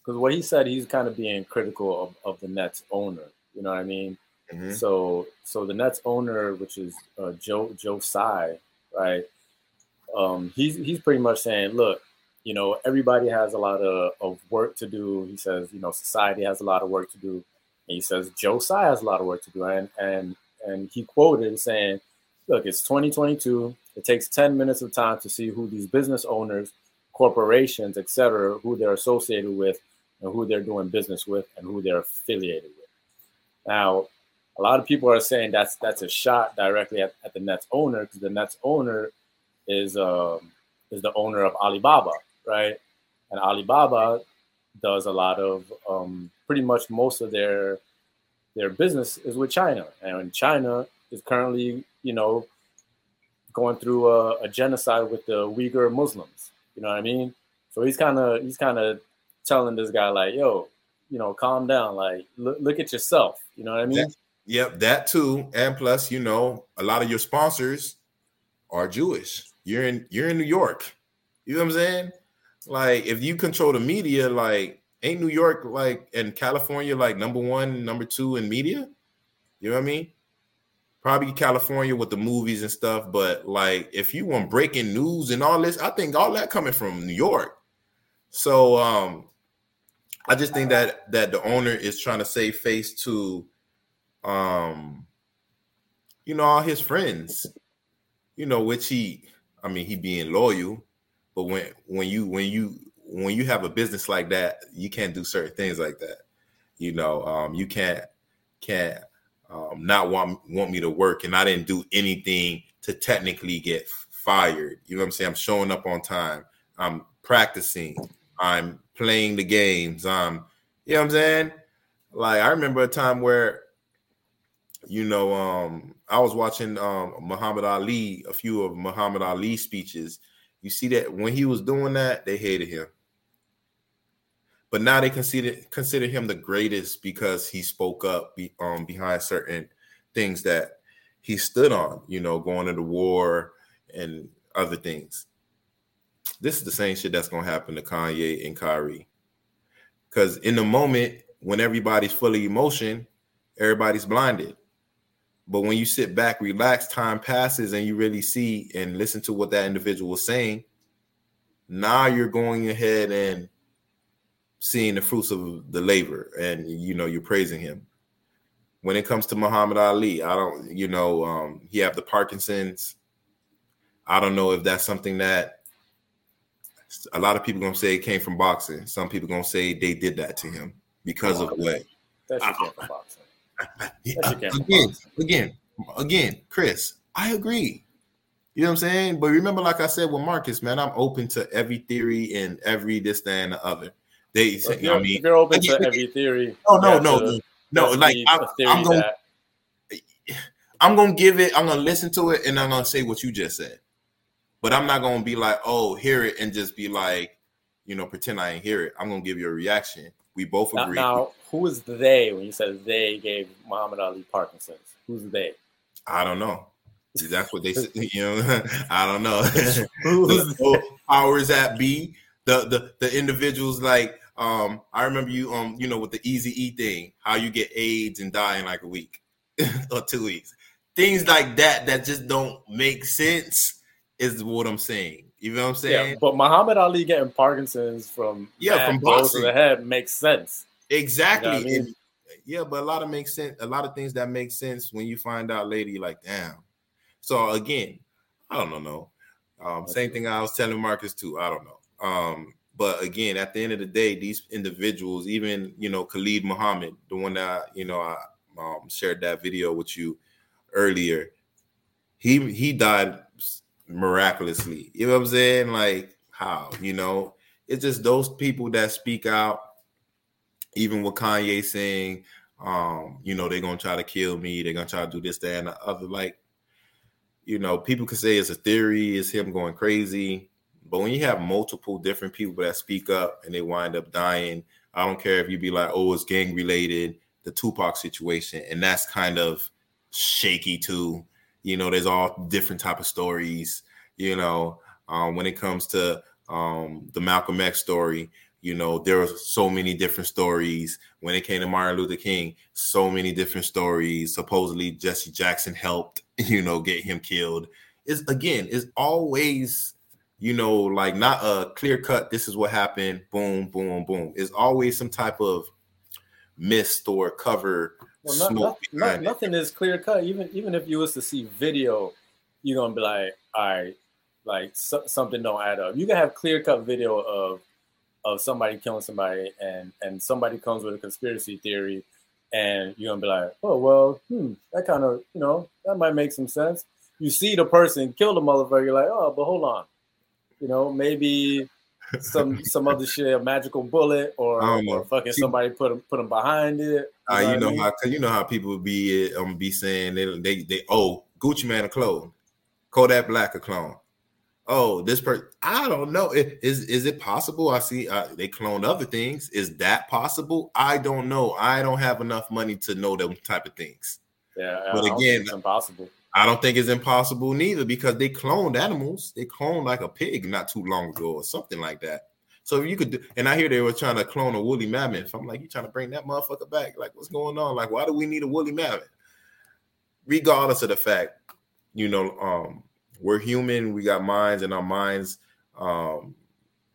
because what he said, he's kind of being critical of, of the Nets owner. You know what I mean? Mm-hmm. So, so the Nets owner, which is uh, Joe Joe Tsai, right? Um, he's he's pretty much saying, look, you know, everybody has a lot of, of work to do. He says, you know, society has a lot of work to do he says Joe Tsai has a lot of work to do, and and and he quoted saying, "Look, it's 2022. It takes 10 minutes of time to see who these business owners, corporations, etc., who they're associated with, and who they're doing business with, and who they're affiliated with." Now, a lot of people are saying that's that's a shot directly at, at the Nets owner because the Nets owner is um, is the owner of Alibaba, right? And Alibaba does a lot of um, pretty much most of their their business is with China, and China is currently, you know, going through a, a genocide with the Uyghur Muslims. You know what I mean? So he's kind of he's kind of telling this guy like, "Yo, you know, calm down. Like, look, look at yourself." You know what I mean? Yep, that too. And plus, you know, a lot of your sponsors are Jewish. You're in you're in New York. You know what I'm saying? Like, if you control the media, like ain't New York like and California like number one, number two in media? You know what I mean? Probably California with the movies and stuff, but like if you want breaking news and all this, I think all that coming from New York. So um I just think that that the owner is trying to save face to um you know all his friends, you know, which he I mean he being loyal, but when when you when you when you have a business like that, you can't do certain things like that. You know, um, you can't can't um, not want want me to work, and I didn't do anything to technically get fired. You know what I'm saying? I'm showing up on time. I'm practicing. I'm playing the games. I'm You know what I'm saying? Like I remember a time where, you know, um, I was watching um Muhammad Ali, a few of Muhammad Ali speeches. You see that when he was doing that, they hated him. But now they consider consider him the greatest because he spoke up be, um, behind certain things that he stood on, you know, going into war and other things. This is the same shit that's gonna happen to Kanye and Kyrie. Because in the moment, when everybody's full of emotion, everybody's blinded. But when you sit back, relax, time passes, and you really see and listen to what that individual was saying, now you're going ahead and seeing the fruits of the labor, and you know you're praising him. When it comes to Muhammad Ali, I don't, you know, um, he have the Parkinson's. I don't know if that's something that a lot of people gonna say it came from boxing. Some people gonna say they did that to him because of what. That shit came from boxing. Again, again, again, Chris, I agree. You know what I'm saying? But remember, like I said with Marcus, man, I'm open to every theory and every this, that, and the other. They, Well, if you're, I mean, you're open again, to every theory. oh you no, no, to- no, no. Like I'm, I'm gonna, that- I'm gonna give it. I'm gonna listen to it, and I'm gonna say what you just said. But I'm not gonna be like, oh, hear it, and just be like, you know, pretend I ain't hear it. I'm gonna give you a reaction. We both Now, agree. now, who is they when you said they gave Muhammad Ali Parkinson's? Who's they? I don't know. That's what they said. You know, I don't know. Who's the powers that be, the the the individuals like um I remember you um you know with the easy E thing, how you get AIDS and die in like a week or two weeks. Things like that that just don't make sense is what I'm saying. You know what I'm saying? Yeah, but Muhammad Ali getting Parkinson's from Yeah, from blows to the head makes sense. Exactly. You know I mean? Yeah, but a lot of makes sense. A lot of things that make sense when you find out later, you're like, damn. So again, I don't know. Um, same thing I was telling Marcus too. I don't know. Um, but again, at the end of the day, these individuals, even you know, Khalid Muhammad, the one that you know I um, shared that video with you earlier, he he died miraculously. You know what I'm saying? Like how? You know, it's just those people that speak out even with Kanye saying, um, you know, they're gonna try to kill me, they're gonna try to do this, that, and the other. Like, you know, people could say it's a theory, it's him going crazy. But when you have multiple different people that speak up and they wind up dying, I don't care if you be like, oh, it's gang related, the Tupac situation, and that's kind of shaky too. You know, there's all different type of stories. You know, um, when it comes to um, the Malcolm X story, you know, there were so many different stories. When it came to Martin Luther King, so many different stories. Supposedly Jesse Jackson helped, you know, get him killed. Is again, is always, you know, like not a clear cut. This is what happened. Boom, boom, boom. It's always some type of mist or cover Well, not, smoke not, not, nothing is clear cut. Even even if you was to see video, you're gonna be like, all right, like so, something don't add up. You can have clear cut video of of somebody killing somebody, and and somebody comes with a conspiracy theory, and you're gonna be like, oh well, hmm, that kind of you know that might make some sense. You see the person kill the motherfucker, you're like, oh, but hold on, you know maybe some some other shit, a magical bullet, or, know. or fucking See- somebody put them put him behind it. Uh, you I know mean? how cause you know how people be um be saying they they they oh Gucci Mane a clone, Kodak Black a clone. Oh, this person I don't know. Is is it possible? I see uh, they cloned other things. Is that possible? I don't know. I don't have enough money to know them type of things. Yeah, But I don't think again- it's impossible. I don't think it's impossible neither because they cloned animals. They cloned like a pig not too long ago or something like that. So you could, do, and I hear they were trying to clone a woolly mammoth. I'm like, you trying to bring that motherfucker back? Like, what's going on? Like, why do we need a woolly mammoth? Regardless of the fact, you know, um, we're human. We got minds, and our minds um,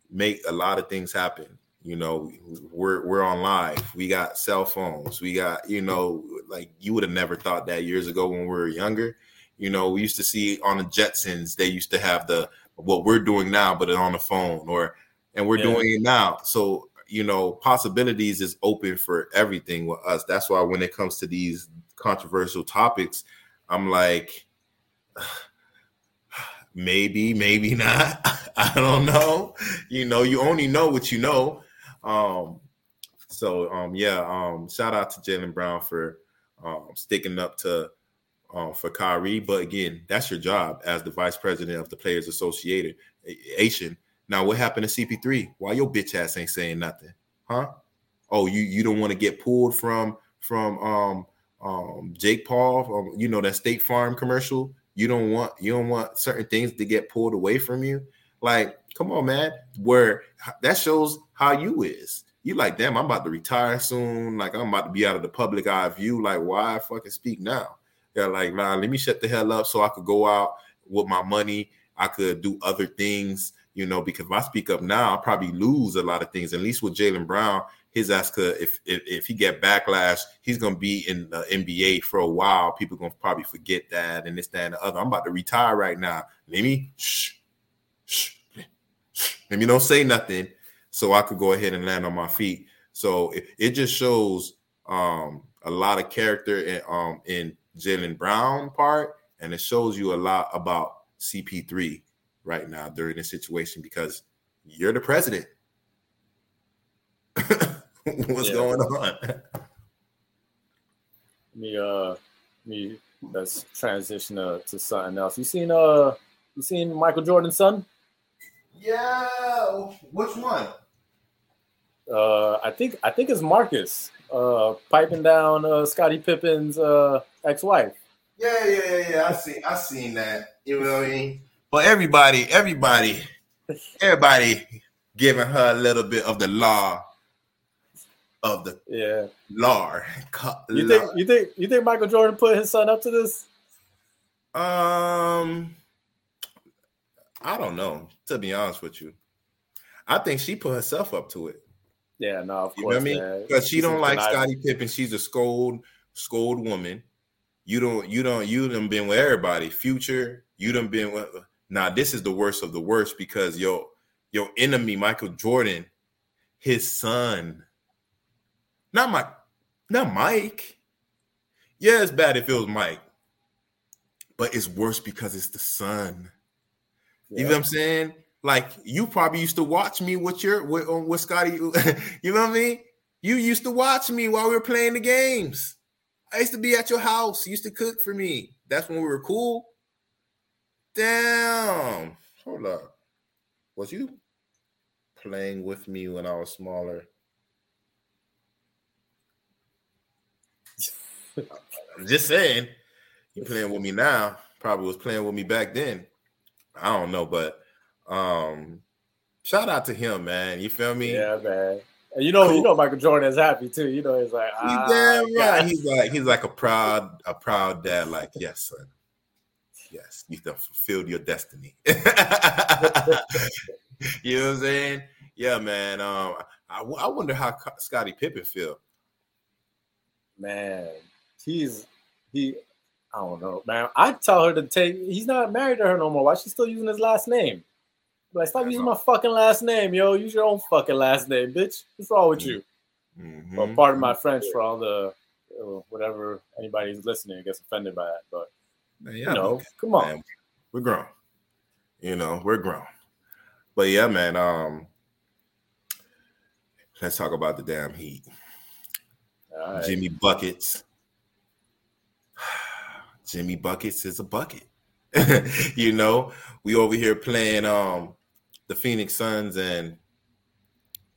make a lot of things happen. You know, we're we're on live. We got cell phones. We got, you know, like you would have never thought that years ago when we were younger. You know, we used to see on the Jetsons, they used to have the what we're doing now, but on the phone, or and we're Yeah. doing it now. So, you know, possibilities is open for everything with us. That's why when it comes to these controversial topics, I'm like, maybe, maybe not. I don't know. You know, you only know what you know. Um, So um, yeah, um, shout out to Jaylen Brown for um, sticking up to um, for Kyrie. But again, that's your job as the vice president of the Players Association. Now, what happened to CP3? Why your bitch ass ain't saying nothing, huh? Oh, you you don't want to get pulled from from um um Jake Paul, um, you know that State Farm commercial. You don't want you don't want certain things to get pulled away from you. Like, come on, man. Where that shows how you is you like, damn, I'm about to retire soon. Like, I'm about to be out of the public eye view. Like, why I fucking speak now? Yeah, like, nah, let me shut the hell up so I could go out with my money. I could do other things, you know, because if I speak up now, I'll probably lose a lot of things. At least with Jaylen Brown, his ass could, if, if if he get backlash, he's gonna be in the NBA for a while. People gonna probably forget that and this, that, and the other. I'm about to retire right now. Let me shh, shh, shh. Let me don't say nothing so I could go ahead and land on my feet. So it, it just shows um, a lot of character and um, in Jaylen Brown part, and it shows you a lot about CP3 right now during this situation because you're the president. What's yeah. going on? me uh me let's transition uh, to something else. You seen uh you seen Michael Jordan's son? Yeah, which one? Uh, I think I think it's Marcus uh, piping down uh, Scottie Pippen's uh, ex-wife. Yeah, yeah, yeah, yeah. I see. I seen that. You know what I mean? But everybody, everybody, everybody giving her a little bit of the law of the yeah law. You think you think you think Michael Jordan put his son up to this? Um, I don't know. To be honest with you, I think she put herself up to it. Yeah, no, of you course. know what I mean? Because she don't like Scottie Pippen. She's a scold, scold woman. You don't, you don't, you done been with everybody. Future, you done been with. Now this is the worst of the worst because your your enemy Michael Jordan, his son, not my, not Mike. Yeah, it's bad if it was Mike, but it's worse because it's the son. Yeah. You know what I'm saying? Like you probably used to watch me with your with, um, with Scottie. you know what I mean? You used to watch me while we were playing the games. I used to be at your house. You used to cook for me. That's when we were cool. Damn. Hold up. Was you playing with me when I was smaller? I'm just saying. You playing with me now. Probably was playing with me back then. I don't know, but um, shout out to him, man. You feel me? Yeah, man. And you know, cool. you know, Michael Jordan is happy too. You know, he's like, ah, he's damn right. He's like, he's like a proud, a proud dad. Like, yes, son. Yes, you have fulfilled your destiny. you know what I'm saying? Yeah, man. Um, I, I wonder how Scottie Pippen feel. Man, he's he. I don't know, man. I tell her to take. He's not married to her no more. Why she still using his last name? Like, stop using my fucking last name, yo. Use your own fucking last name, bitch. What's wrong with you? Mm-hmm. Well, pardon my French for all the uh, whatever anybody who's listening gets offended by that, but man, you know, come on, man, we're grown. You know, we're grown. But yeah, man. Um, let's talk about the damn Heat. Right. Jimmy buckets. Jimmy buckets is a bucket. you know, we over here playing um the Phoenix Suns and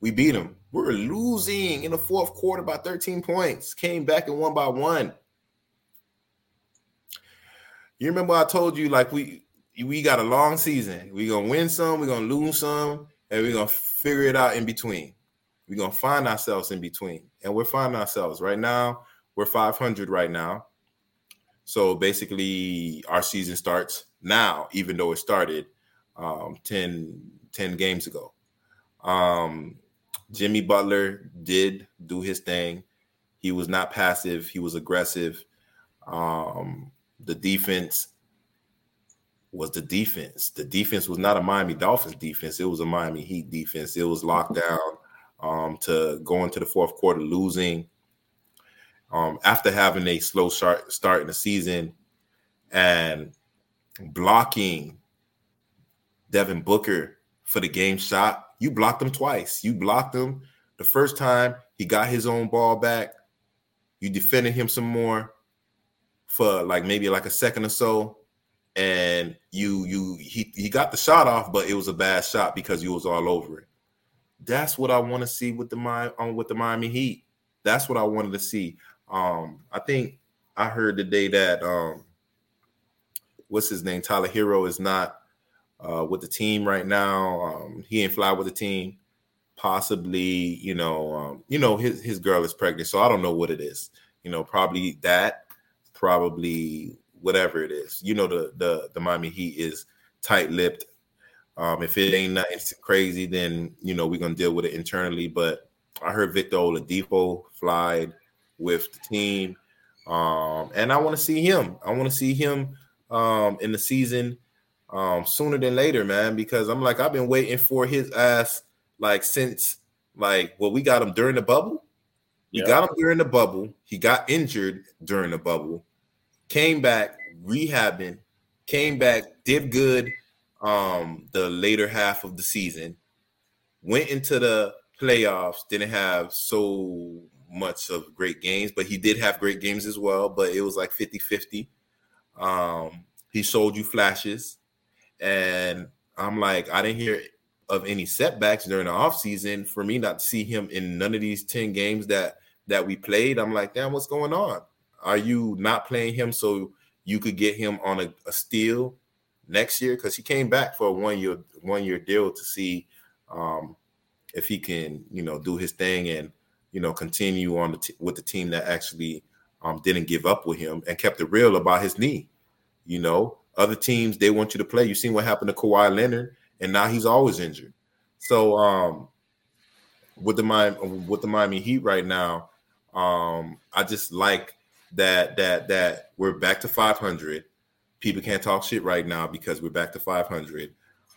we beat them. We are losing in the fourth quarter by 13 points. Came back and won by one. You remember I told you like we we got a long season. We're gonna win some, we're gonna lose some, and we're gonna figure it out in between. We're gonna find ourselves in between. And we're finding ourselves right now. We're 500 right now. So basically, our season starts now, even though it started um, 10, 10 games ago. Um, Jimmy Butler did do his thing. He was not passive, he was aggressive. Um, the defense was the defense. The defense was not a Miami Dolphins defense, it was a Miami Heat defense. It was locked down um, to go into the fourth quarter losing. Um, after having a slow start, start in the season and blocking Devin Booker for the game shot. You blocked him twice. You blocked him the first time he got his own ball back, you defended him some more for like maybe like a second or so, and you you he he got the shot off, but it was a bad shot because you was all over it. That's what I want to see with the my on um, with the Miami Heat. That's what I wanted to see. Um, I think I heard today that um, what's his name? Tyler Herro, is not uh, with the team right now. Um, he ain't fly with the team. Possibly, you know, um, you know, his his girl is pregnant, so I don't know what it is. You know, probably that, probably whatever it is. You know, the the the Miami Heat is tight lipped. Um, if it ain't nothing crazy, then you know we're gonna deal with it internally. But I heard Victor Oladipo flied with the team, um, and I want to see him. I want to see him um, in the season um, sooner than later, man, because I'm like, I've been waiting for his ass like since like well, we got him during the bubble. We got him during the bubble. He got injured during the bubble, came back, rehabbing, came back, did good um the later half of the season, went into the playoffs, didn't have so much of great games, but he did have great games as well, but it was like 50-50. Um, he showed you flashes. And I'm like, I didn't hear of any setbacks during the offseason for me not to see him in none of these 10 games that that we played. I'm like, damn, what's going on? Are you not playing him so you could get him on a, a steal next year? Because he came back for a one year one year deal to see um, if he can, you know, do his thing and you know continue on the t- with the team that actually um, didn't give up with him and kept it real about his knee. You know, other teams they want you to play. You seen what happened to Kawhi Leonard, and now he's always injured. So um, with the Miami with the Miami Heat right now, um, I just like that that that we're back to 500. People can't talk shit right now because we're back to 500.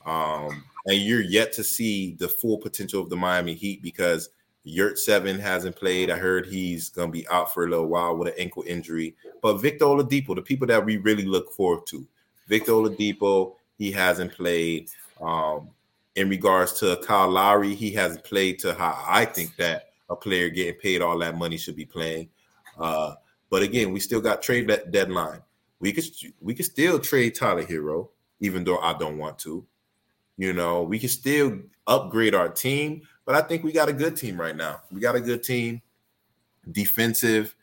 Um, and you're yet to see the full potential of the Miami Heat because Yurtseven hasn't played. I heard he's to be out for a little while with an ankle injury. But Victor Oladipo, the people that we really look forward to, Victor Oladipo, he hasn't played. Um, in regards to Kyle Lowry, he hasn't played to how I think that a player getting paid all that money should be playing. Uh, but again, we still got trade that deadline. We could we could still trade Tyler Herro, even though I don't want to. You know, we can still upgrade our team, but I think we got a good team right now. We got a good team, defensive,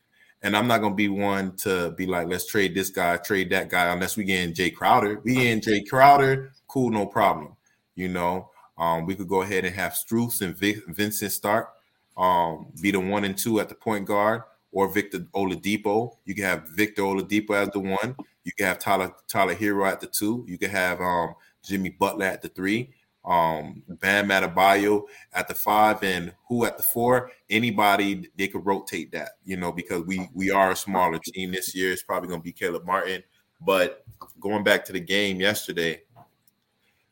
and I'm not gonna be one to be like, let's trade this guy, trade that guy, unless we get in Jae Crowder. We in Jae Crowder, cool, no problem. You know, um, we could go ahead and have Strus and Vic, Vincent start, um, be the one and two at the point guard, or Victor Oladipo. You can have Victor Oladipo as the one. You can have Tyler Tyler Herro at the two. You can have um, Jimmy Butler at the three um Bam Adebayo at the five and who at the four. Anybody they could rotate that, you know, because we we are a smaller team this year. It's probably gonna be Caleb Martin. But going back to the game yesterday,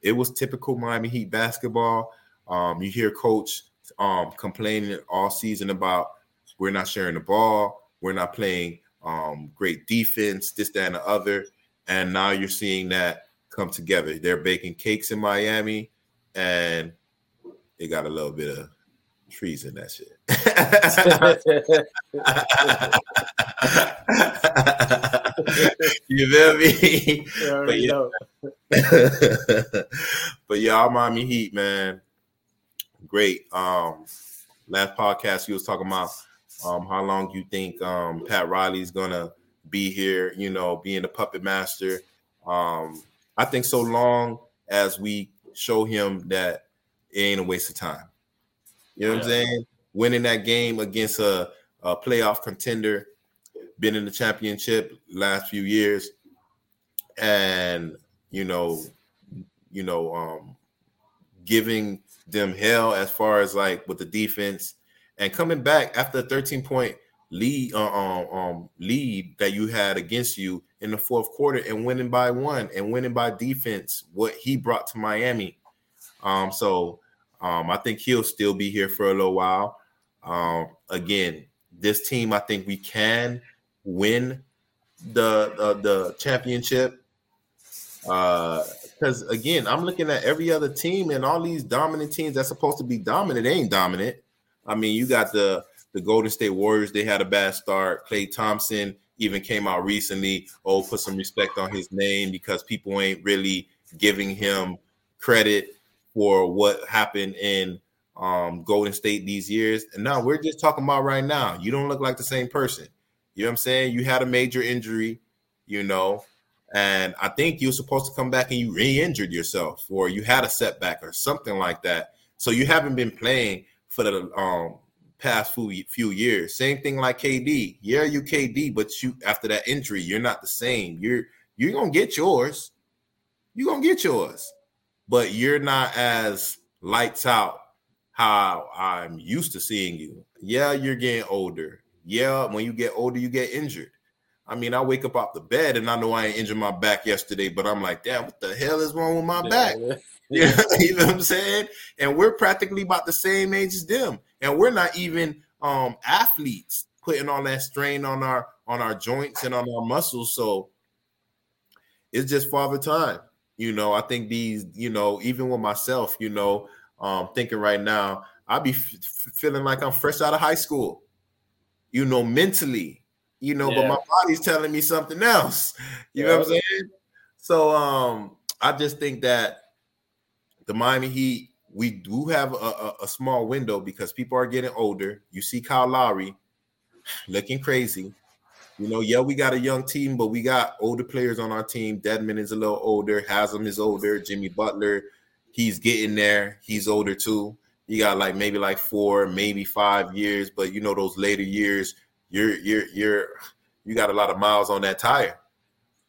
it was typical Miami Heat basketball. Um, you hear coach um complaining all season about we're not sharing the ball, we're not playing um great defense, this, that, and the other. And now you're seeing that come together. They're baking cakes in Miami and it got a little bit of trees in that shit. you feel me? But yeah, but y'all Miami Heat, man. Great. Um, last podcast you was talking about um how long you think um Pat Riley's gonna be here, you know, being the puppet master. Um, I think so long as we show him that it ain't a waste of time. You know what yeah. I'm saying? Winning that game against a, a playoff contender, been in the championship last few years, and you know, you know, um, giving them hell as far as like with the defense and coming back after a 13 point lead uh, um, um, lead that you had against you in the fourth quarter and winning by one and winning by defense what he brought to Miami. Um, so um, I think he'll still be here for a little while. Um, again, this team, I think we can win the the, the championship. Because uh, again, I'm looking at every other team and all these dominant teams that's supposed to be dominant, ain't dominant. I mean, you got the the Golden State Warriors. They had a bad start. Klay Thompson even came out recently. Oh, put some respect on his name because people ain't really giving him credit for what happened in um, Golden State these years. And now we're just talking about right now. You don't look like the same person. You know what I'm saying? You had a major injury, you know, and I think you're supposed to come back and you re-injured yourself, or you had a setback or something like that. So you haven't been playing for the um, past few few years. Same thing like KD. Yeah, you KD, but you after that injury, you're not the same. You're you're gonna get yours. You're gonna get yours, but you're not as lights out how I'm used to seeing you. Yeah, you're getting older. Yeah, when you get older, you get injured. I mean, I wake up off the bed and I know I ain't injured my back yesterday, but I'm like, damn, what the hell is wrong with my yeah, back? Yeah. Yeah. you know what I'm saying? And we're practically about the same age as them. And we're not even um athletes putting all that strain on our on our joints and on our muscles. So it's just father time. You know, I think these, you know, even with myself, you know, um, thinking right now, I'll be f- feeling like I'm fresh out of high school, you know, mentally, you know, yeah. but my body's telling me something else. You yeah. know what I'm saying? So um, I just think that the Miami Heat, we do have a, a, a small window because people are getting older. You see Kyle Lowry looking crazy. You know, yeah, we got a young team, but we got older players on our team. Dedmon is a little older. Haslem is older. Jimmy Butler he's getting there. He's older too. You got like maybe like four, maybe five years, but you know those later years, you're you're you're you got a lot of miles on that tire.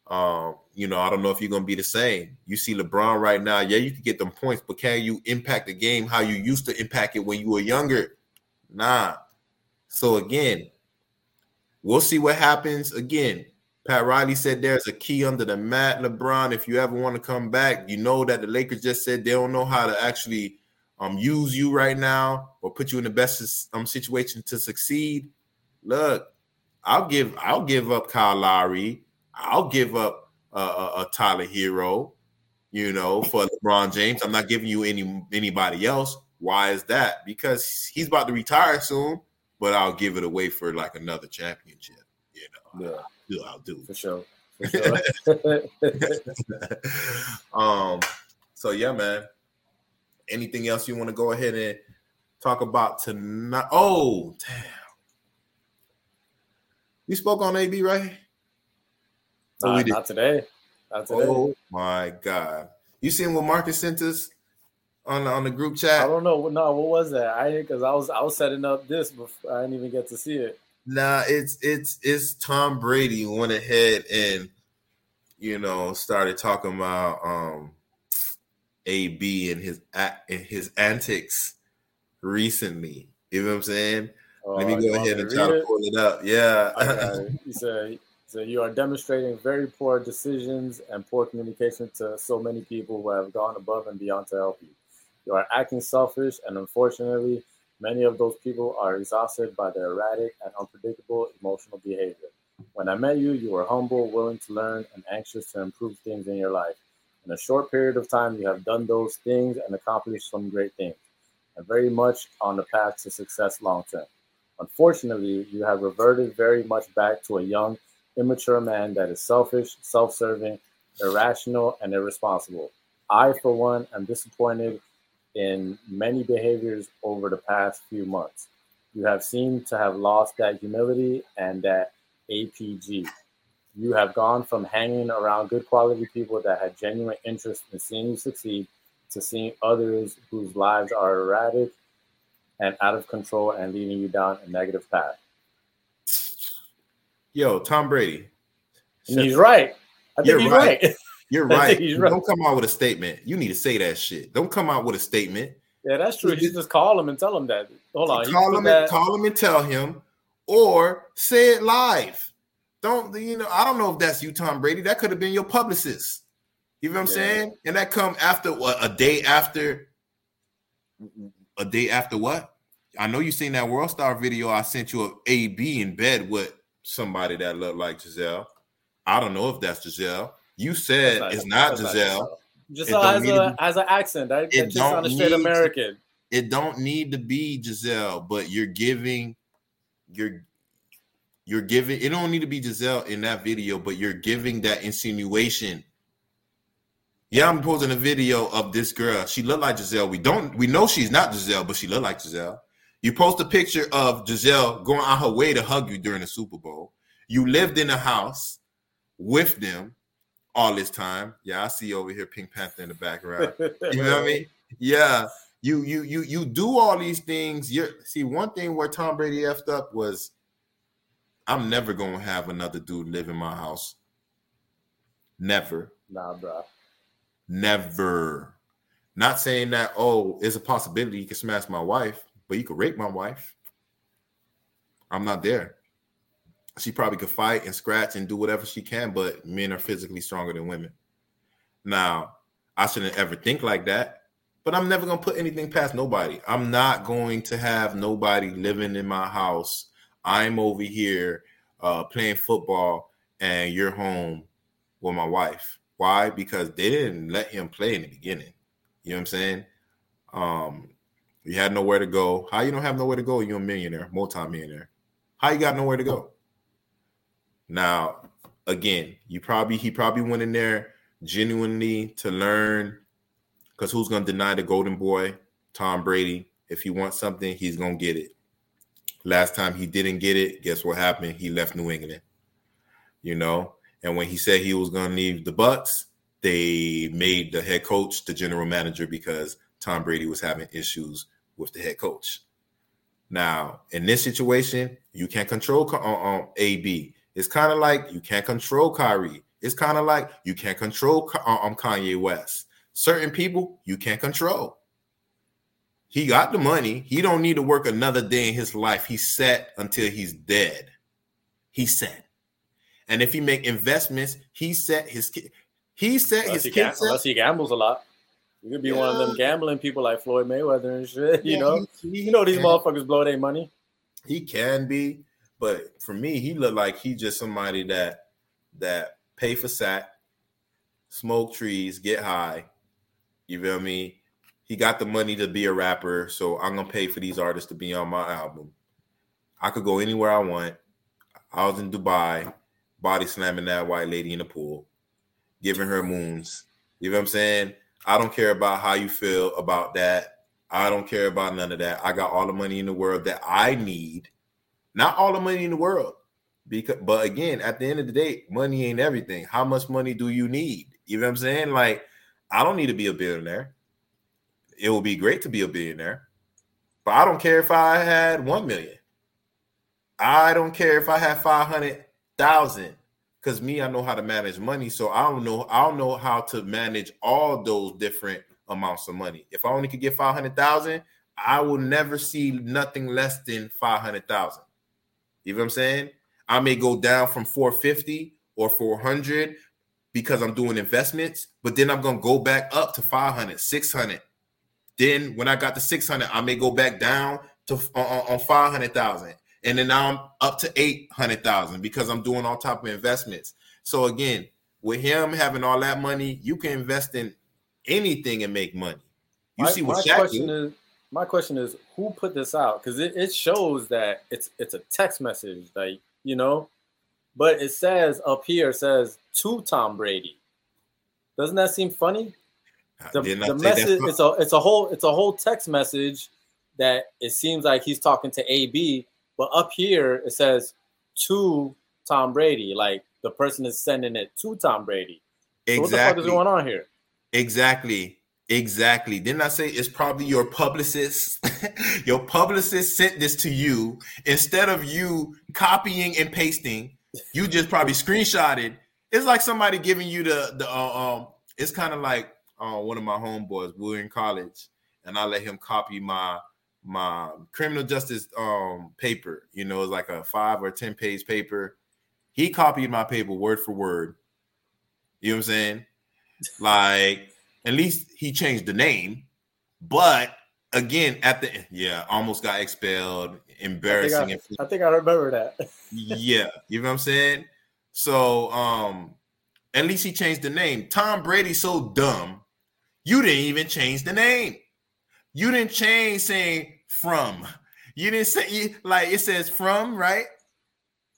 Um, you know, I don't know if you're gonna be the same. You see LeBron right now, yeah, you can get them points, but can you impact the game how you used to impact it when you were younger? Nah. So again, we'll see what happens. Again, Pat Riley said there's a key under the mat, LeBron. If you ever want to come back, you know that the Lakers just said they don't know how to actually um, use you right now or put you in the best um, situation to succeed. Look, I'll give I'll give up Kyle Lowry. I'll give up a, a Tyler Herro, you know, for LeBron James. I'm not giving you any anybody else. Why is that? Because he's about to retire soon, but I'll give it away for like another championship. You know. Yeah do, I'll do for sure. For sure. um. So yeah, man. Anything else you want to go ahead and talk about tonight? Oh, damn. We spoke on AB, right? Nah, not today. Not today. Oh my god! You seen what Marcus sent us on on the group chat? I don't know. No, what was that? I because I was I was setting up this before I didn't even get to see it. Nah, it's it's it's Tom Brady went ahead and you know started talking about um AB and his and his antics recently. You know what I'm saying? Oh, Let me go ahead and try to pull it up. Yeah. he said so you are demonstrating very poor decisions and poor communication to so many people who have gone above and beyond to help you. You are acting selfish and unfortunately Many of those people are exhausted by their erratic and unpredictable emotional behavior. When I met you, you were humble, willing to learn, and anxious to improve things in your life. In a short period of time, you have done those things and accomplished some great things, and very much on the path to success long term. Unfortunately, you have reverted very much back to a young, immature man that is selfish, self serving, irrational, and irresponsible. I, for one, am disappointed in many behaviors over the past few months. You have seemed to have lost that humility and that APG. You have gone from hanging around good quality people that had genuine interest in seeing you succeed to seeing others whose lives are erratic and out of control and leading you down a negative path. Yo, Tom Brady. He's right. I think he's right. right. You're right. right. Don't come out with a statement. You need to say that shit. Don't come out with a statement. Yeah, that's true. You just call him and tell him that. Hold on. Call him that... and call him and tell him, or say it live. Don't you know? I don't know if that's you, Tom Brady. That could have been your publicist. You know what I'm yeah. saying? And that come after what a day after a day after what? I know you seen that World Star video. I sent you a AB in bed with somebody that looked like Gisele. I don't know if that's Gisele. You said it's not Giselle. Gisele has, a, has an accent. That, that just on a straight American. it don't need to be Gisele, but you're giving, you're you're giving. It don't need to be Gisele in that video, but you're giving that insinuation. Yeah, I'm posting a video of this girl. She looked like Gisele. We don't. We know she's not Gisele, but she looked like Gisele. You post a picture of Gisele going on her way to hug you during the Super Bowl. You lived in a house with them all this time. Yeah, I see you over here Pink Panther in the background. You know what I mean? Yeah. You you you you do all these things. You're see one thing where Tom Brady effed up was I'm never gonna have another dude live in my house. Never. Nah, bro. Never. Not saying that, oh, it's a possibility you can smash my wife, but you could rape my wife. I'm not there. She probably could fight and scratch and do whatever she can, but men are physically stronger than women. Now, I shouldn't ever think like that, but I'm never gonna put anything past nobody. I'm not going to have nobody living in my house. I'm over here uh, playing football, and you're home with my wife. Why? Because they didn't let him play in the beginning. You know what I'm saying? Um, you had nowhere to go. How you don't have nowhere to go? You're a millionaire, multi-millionaire. How you got nowhere to go? Now, again, you probably he probably went in there genuinely to learn because who's gonna deny the golden boy, Tom Brady? If he wants something, he's gonna get it. Last time he didn't get it, guess what happened? He left New England. You know, and when he said he was gonna leave the Bucs, they made the head coach the general manager because Tom Brady was having issues with the head coach. Now, in this situation, you can't control uh, um, AB. It's kind of like you can't control Kyrie. It's kind of like you can't control uh, um, Kanye West. Certain people you can't control. He got the money. He don't need to work another day in his life. He's set until he's dead. He's set. And if he make investments, he set his kid. He set Unless his he, kids. unless he gambles a lot. You could be one of them gambling people like Floyd Mayweather and shit. You Yeah, know, he- he you know these motherfuckers blow their money. He can be, but for me, he looked like he just somebody that that pay for sack, smoke trees, get high. You feel me? He got the money to be a rapper, so I'm gonna pay for these artists to be on my album. I could go anywhere I want. I was in Dubai, body slamming that white lady in the pool, giving her moons. You know what I'm saying? I don't care about how you feel about that. I don't care about none of that. I got all the money in the world that I need. Not all the money in the world. Because but again, at the end of the day, money ain't everything. How much money do you need? You know what I'm saying? Like, I don't need to be a billionaire. It would be great to be a billionaire. But I don't care if I had 1 million. I don't care if I had 500,000 cuz me I know how to manage money, so I don't know I don't know how to manage all those different amounts of money. If I only could get 500,000, I will never see nothing less than 500,000. You know what I'm saying? I may go down from 450 or 400 because I'm doing investments, but then I'm to go back up to 500, 600. Then when I got to 600, I may go back down to uh, uh, on, on 500,000. And then now I'm up to 800,000 because I'm doing all type of investments. So again, with him having all that money, you can invest in anything and make money. You my, see what my Shaq question did. is my question is who put this out because it, it shows that it's it's a text message like you know but it says up here it says to tom brady doesn't that seem funny the, the message it's a it's a whole it's a whole text message that it seems like he's talking to ab but up here it says to tom brady like the person is sending it to tom brady so what the fuck is going on here Exactly. Exactly. Didn't I say it's probably your publicist? your publicist sent this to you instead of you copying and pasting. You just probably screenshotted. It's like somebody giving you the the uh, um. It's kind of like uh, one of my homeboys. We were in college, and I let him copy my my criminal justice um paper. You know, it's like a five or ten page paper. He copied my paper word for word. You know what I'm saying? Like, at least he changed the name. But again, at the yeah, almost got expelled. I think Embarrassing. I, I think I remember that. yeah, you know what I'm saying? So um at least he changed the name. Tom Brady's so dumb, you didn't even change the name. You didn't change saying from. You didn't say like it says from, right?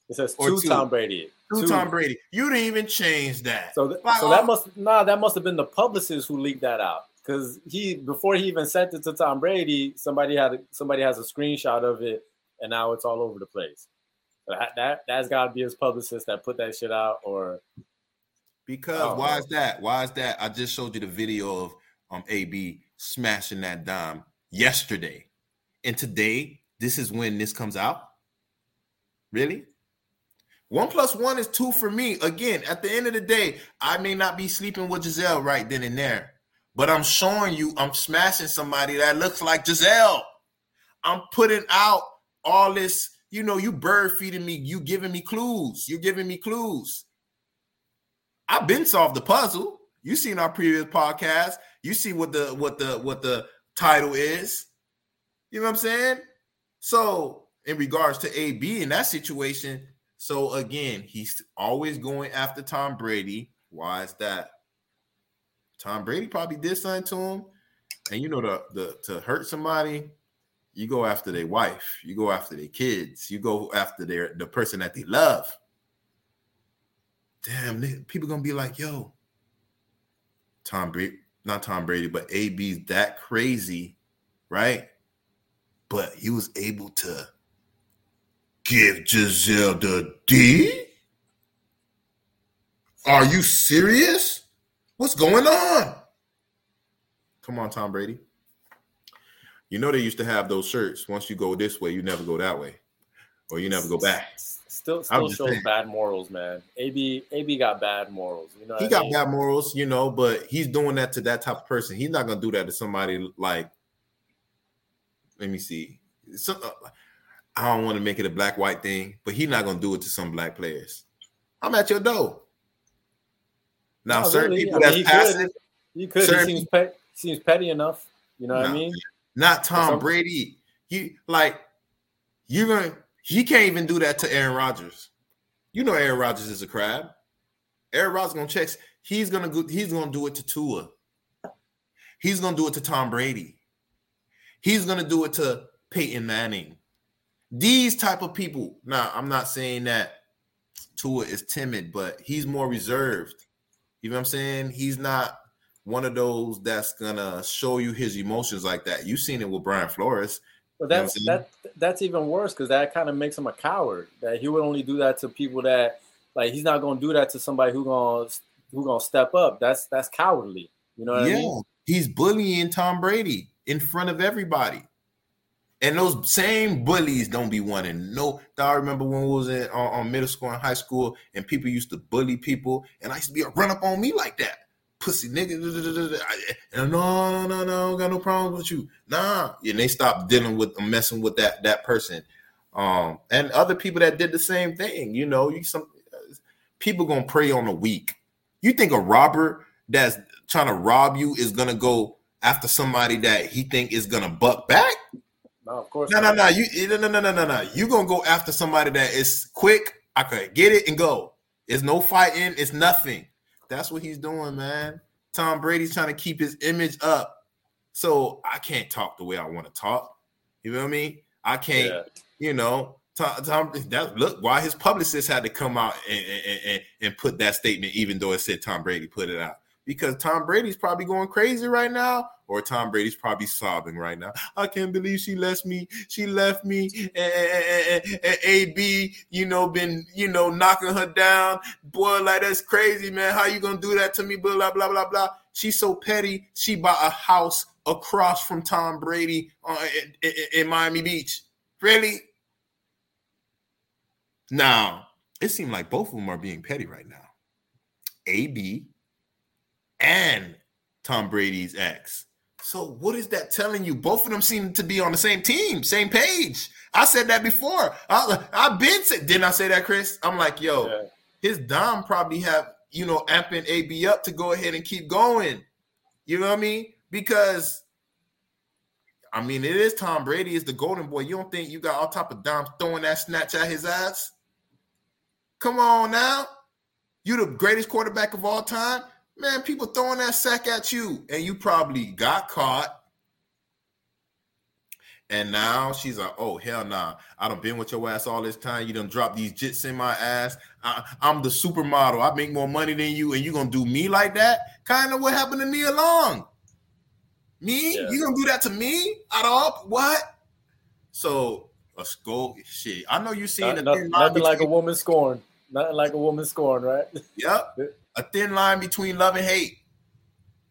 It says to Tom Brady. To Tom Brady. You didn't even change that. So, th- like, so that must nah, that must have been the publicist who leaked that out. Because he before he even sent it to Tom Brady, somebody had somebody has a screenshot of it, and now it's all over the place. That, that that's got to be his publicist that put that shit out, or because why know. is that? Why is that? I just showed you the video of um AB smashing that dime yesterday, and today this is when this comes out. Really? One plus one is two for me. Again, at the end of the day, I may not be sleeping with Gisele right then and there, but I'm showing you I'm smashing somebody that looks like Gisele. I'm putting out all this, you know, you bird feeding me, you giving me clues, you're giving me clues. I've been solved the puzzle. You seen our previous podcast. You see what the what the what the title is. You know what I'm saying? So in regards to AB in that situation, so again, he's always going after Tom Brady. Why is that? Tom Brady probably did something to him, and you know the the to hurt somebody, you go after their wife, you go after their kids, you go after their the person that they love. Damn, people gonna be like, yo, Tom Brady, not Tom Brady, but AB's that crazy, right? But he was able to give Gisele the D? Are you serious? What's going on? Come on, Tom Brady. You know they used to have those shirts. Once you go this way, you never go that way, or you never go back. Still, still shows saying. bad morals, man. AB, AB got bad morals. You know, he got mean? bad morals, you know, but he's doing that to that type of person. He's not gonna do that to somebody like. Let me see. So, uh, I don't want to make it a black white thing, but he's not gonna do it to some black players. I'm at your door. Now, no, certain really. people I mean, that's passive, could. he could. He seems, pe- seems petty enough. You know what I mean? Not Tom Brady. He like you're gonna he can't even do that to Aaron Rodgers. You know Aaron Rodgers is a crab. Aaron Rodgers gonna check. He's gonna go, he's gonna do it to Tua. He's gonna do it to Tom Brady. He's gonna do it to Peyton Manning. These type of people. Now, I'm not saying that Tua is timid, but he's more reserved. You know what I'm saying? He's not one of those that's gonna show you his emotions like that. You've seen it with Brian Flores. But that's you know that that's even worse because that kind of makes him a coward. That he would only do that to people that like he's not gonna do that to somebody who gonna who gonna step up. That's that's cowardly. You know yeah, I mean? He's bullying Tom Brady in front of everybody. And those same bullies don't be wanting. No, I remember when we was in on, on middle school and high school, and people used to bully people, and I used to be a run up on me like that pussy nigga. And no, no, no, no, I got no problem with you. Nah. And they stopped dealing with messing with that that person. Um, and other people that did the same thing. You know, you some people gonna prey on the weak. You think a robber that's trying to rob you is gonna go after somebody that he think is gonna buck back? No, of course. No, no, no. You no, no, no, no, no, no. You gonna go after somebody that is quick. I could get it and go. It's no fighting. It's nothing. That's what he's doing, man. Tom Brady's trying to keep his image up. So I can't talk the way I want to talk. You know what I mean? I can't, yeah. you know, Tom, Tom that look why his publicist had to come out and, and, and, and put that statement, even though it said Tom Brady put it out. Because Tom Brady's probably going crazy right now or Tom Brady's probably sobbing right now. I can't believe she left me. She left me. And, AB, you know, been you know knocking her down. Boy, like that's crazy, man. How you gonna do that to me? Blah blah blah blah blah. She's so petty. She bought a house across from Tom Brady uh, in, in, in Miami Beach. Really? Now it seemed like both of them are being petty right now. AB and Tom Brady's ex. So what is that telling you? Both of them seem to be on the same team, same page. I said that before. I, have been said, didn't I say that, Chris? I'm like, yo, yeah. his Dom probably have you know amping AB up to go ahead and keep going. You know what I mean? Because I mean, it is Tom Brady is the golden boy. You don't think you got all top of Dom throwing that snatch at his ass? Come on now. You the greatest quarterback of all time. Man, people throwing that sack at you, and you probably got caught. And now she's like, oh hell nah. I done been with your ass all this time. You done dropped these jits in my ass. I, am the supermodel. I make more money than you, and you gonna do me like that? Kind of what happened to Nia Long. Me? Yeah. You gonna do that to me at all? What? So a skull shit. I know you seen Not, nothing, nothing like a woman scorn. Nothing like a woman scorn, right? Yep. a thin line between love and hate.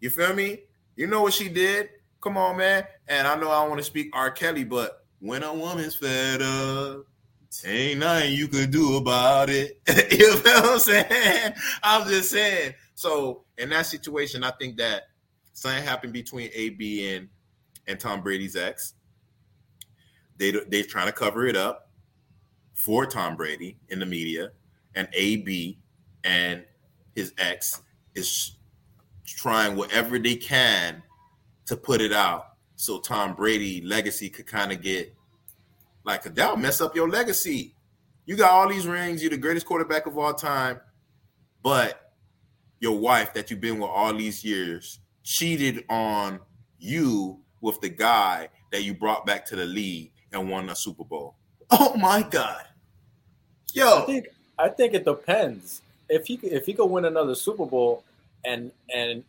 You feel me? You know what she did? Come on, man. And I know I want to speak R. Kelly, but when a woman's fed up, ain't nothing you can do about it. you know what I'm saying? I'm just saying. So in that situation, I think that something happened between AB and and Tom Brady's ex. They they're trying to cover it up for Tom Brady in the media, and AB and his ex is trying whatever they can to put it out so Tom Brady legacy could kind of get like that'll mess up your legacy. You got all these rings, you're the greatest quarterback of all time, but your wife that you've been with all these years cheated on you with the guy that you brought back to the league and won a Super Bowl. Oh my God. Yo. I think I think it depends. If he if he could win another Super Bowl and and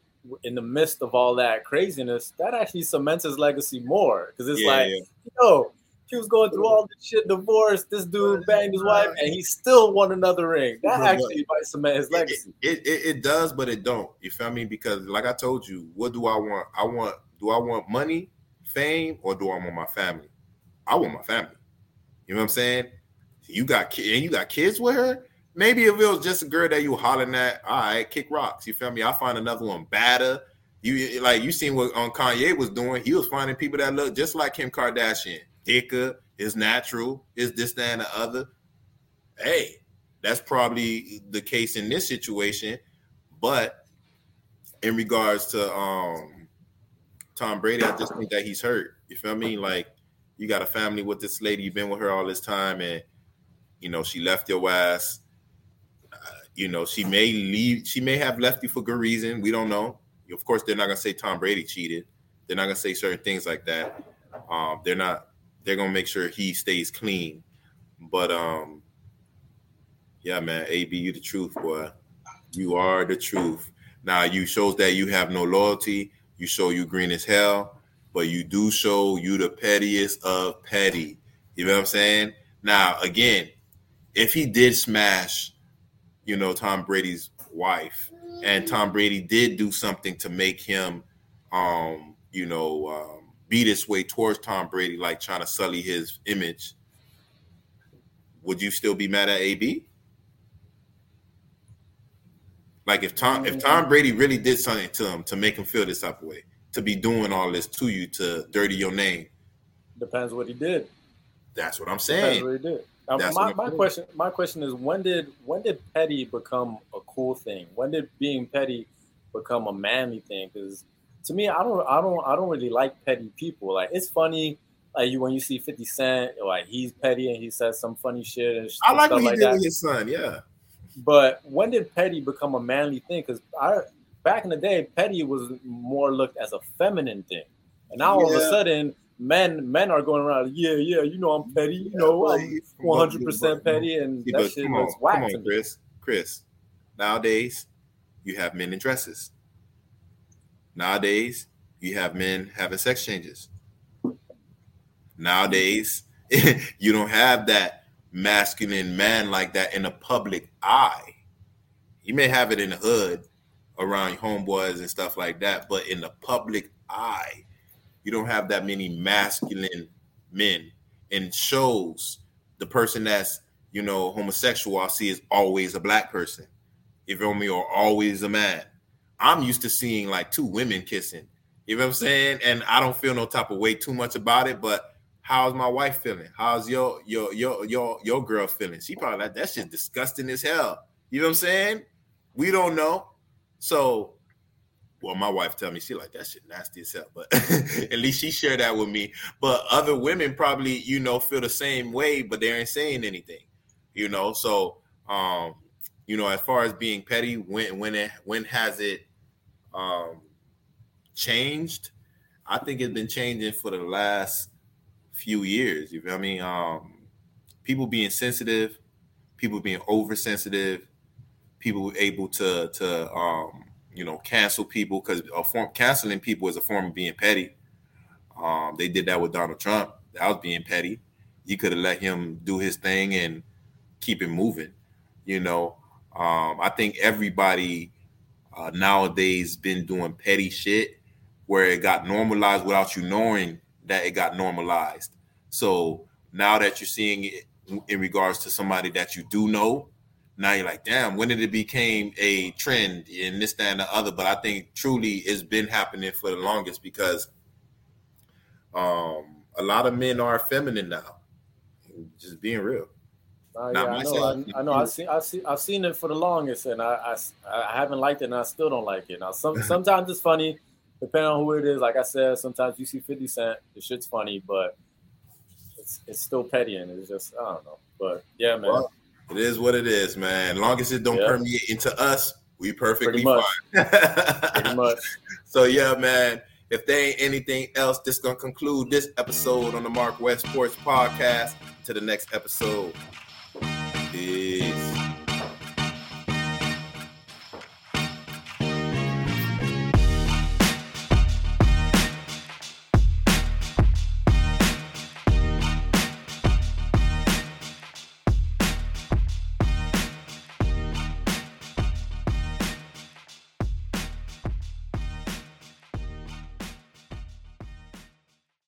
in the midst of all that craziness, that actually cements his legacy more. Because it's yeah, like, yeah. yo, he was going through all this shit, divorce. This dude banged his wife, and he still won another ring. That actually might cement his legacy. It, it, it, does, but it don't. You feel me? Because like I told you, what do I want? I want. Do I want money, fame, or do I want my family? I want my family. You know what I'm saying? You got and you got kids with her. Maybe if it was just a girl that you hollering at, all right, kick rocks. You feel me? I find another one badder. You like you seen what on um, Kanye was doing. He was finding people that look just like Kim Kardashian, thicker, is natural, is this, that, and the other. Hey, that's probably the case in this situation. But in regards to um Tom Brady, I just think that he's hurt. You feel me? Like you got a family with this lady, you've been with her all this time, and you know she left your ass you know, she may leave. She may have left you for good reason. We don't know. Of course, they're not gonna say Tom Brady cheated. They're not gonna say certain things like that. Um, they're not. They're gonna make sure he stays clean. But um, yeah, man, AB, you the truth, boy. You are the truth. Now you shows that you have no loyalty. You show you green as hell, but you do show you the pettiest of petty. You know what I'm saying? Now, again, if he did smash you know, Tom Brady's wife. And Tom Brady did do something to make him, um, you know, um, be this way towards Tom Brady, like trying to sully his image. Would you still be mad at AB? Like if Tom if Tom Brady really did something to him to make him feel this type of way, to be doing all this to you to dirty your name. Depends what he did. That's what I'm saying. Depends what he did. My, my question my question is when did when did petty become a cool thing? When did being petty become a manly thing? Because to me, I don't I don't I don't really like petty people. Like it's funny like you when you see 50 Cent, like he's petty and he says some funny shit and I like what he like did that. with his son, yeah. But when did petty become a manly thing? Because I back in the day, petty was more looked as a feminine thing. And now yeah. all of a sudden men men are going around, yeah, yeah, you know I'm petty, you know I'm 100 percent petty, and that shit looks whack come on, Chris. Chris, nowadays you have men in dresses. Nowadays you have men having sex changes. Nowadays you don't have that masculine man like that in the public eye. You may have it in the hood around homeboys and stuff like that, but in the public eye, you don't have that many masculine men and shows the person that's you know homosexual I see is always a black person. You feel me? Or always a man. I'm used to seeing like two women kissing. You know what I'm saying? And I don't feel no type of way too much about it, but how's my wife feeling? How's your your your your your girl feeling? She probably like that's just disgusting as hell. You know what I'm saying? We don't know. So well, my wife tell me she like that shit nasty as hell, but at least she shared that with me. But other women probably, you know, feel the same way, but they ain't saying anything, you know. So, um, you know, as far as being petty, when when it when has it um changed? I think it's been changing for the last few years. You feel me? Um, people being sensitive, people being oversensitive, people able to to um, you know cancel people because a form canceling people is a form of being petty. Um, they did that with Donald Trump. That was being petty. You could have let him do his thing and keep it moving. You know, um, I think everybody uh, nowadays been doing petty shit where it got normalized without you knowing that it got normalized. So now that you're seeing it in regards to somebody that you do know, now you're like, damn, when did it became a trend in this, that, and the other? But I think truly it's been happening for the longest because um, a lot of men are feminine now. Just being real. Uh, yeah, I know. I, I, know. I've seen, I've seen, I've seen it for the longest, and I, I, I haven't liked it, and I still don't like it. Now, some, sometimes it's funny, depending on who it is. Like I said, sometimes you see Fifty Cent, the shit's funny, but it's, it's still petty, and it's just I don't know. But yeah, man, well, it is what it is, man. As long as it don't permeate into us, we perfectly Pretty fine. Pretty much. So yeah, man. If there ain't anything else, this gonna conclude this episode on the Mark West Sports Podcast. To the next episode.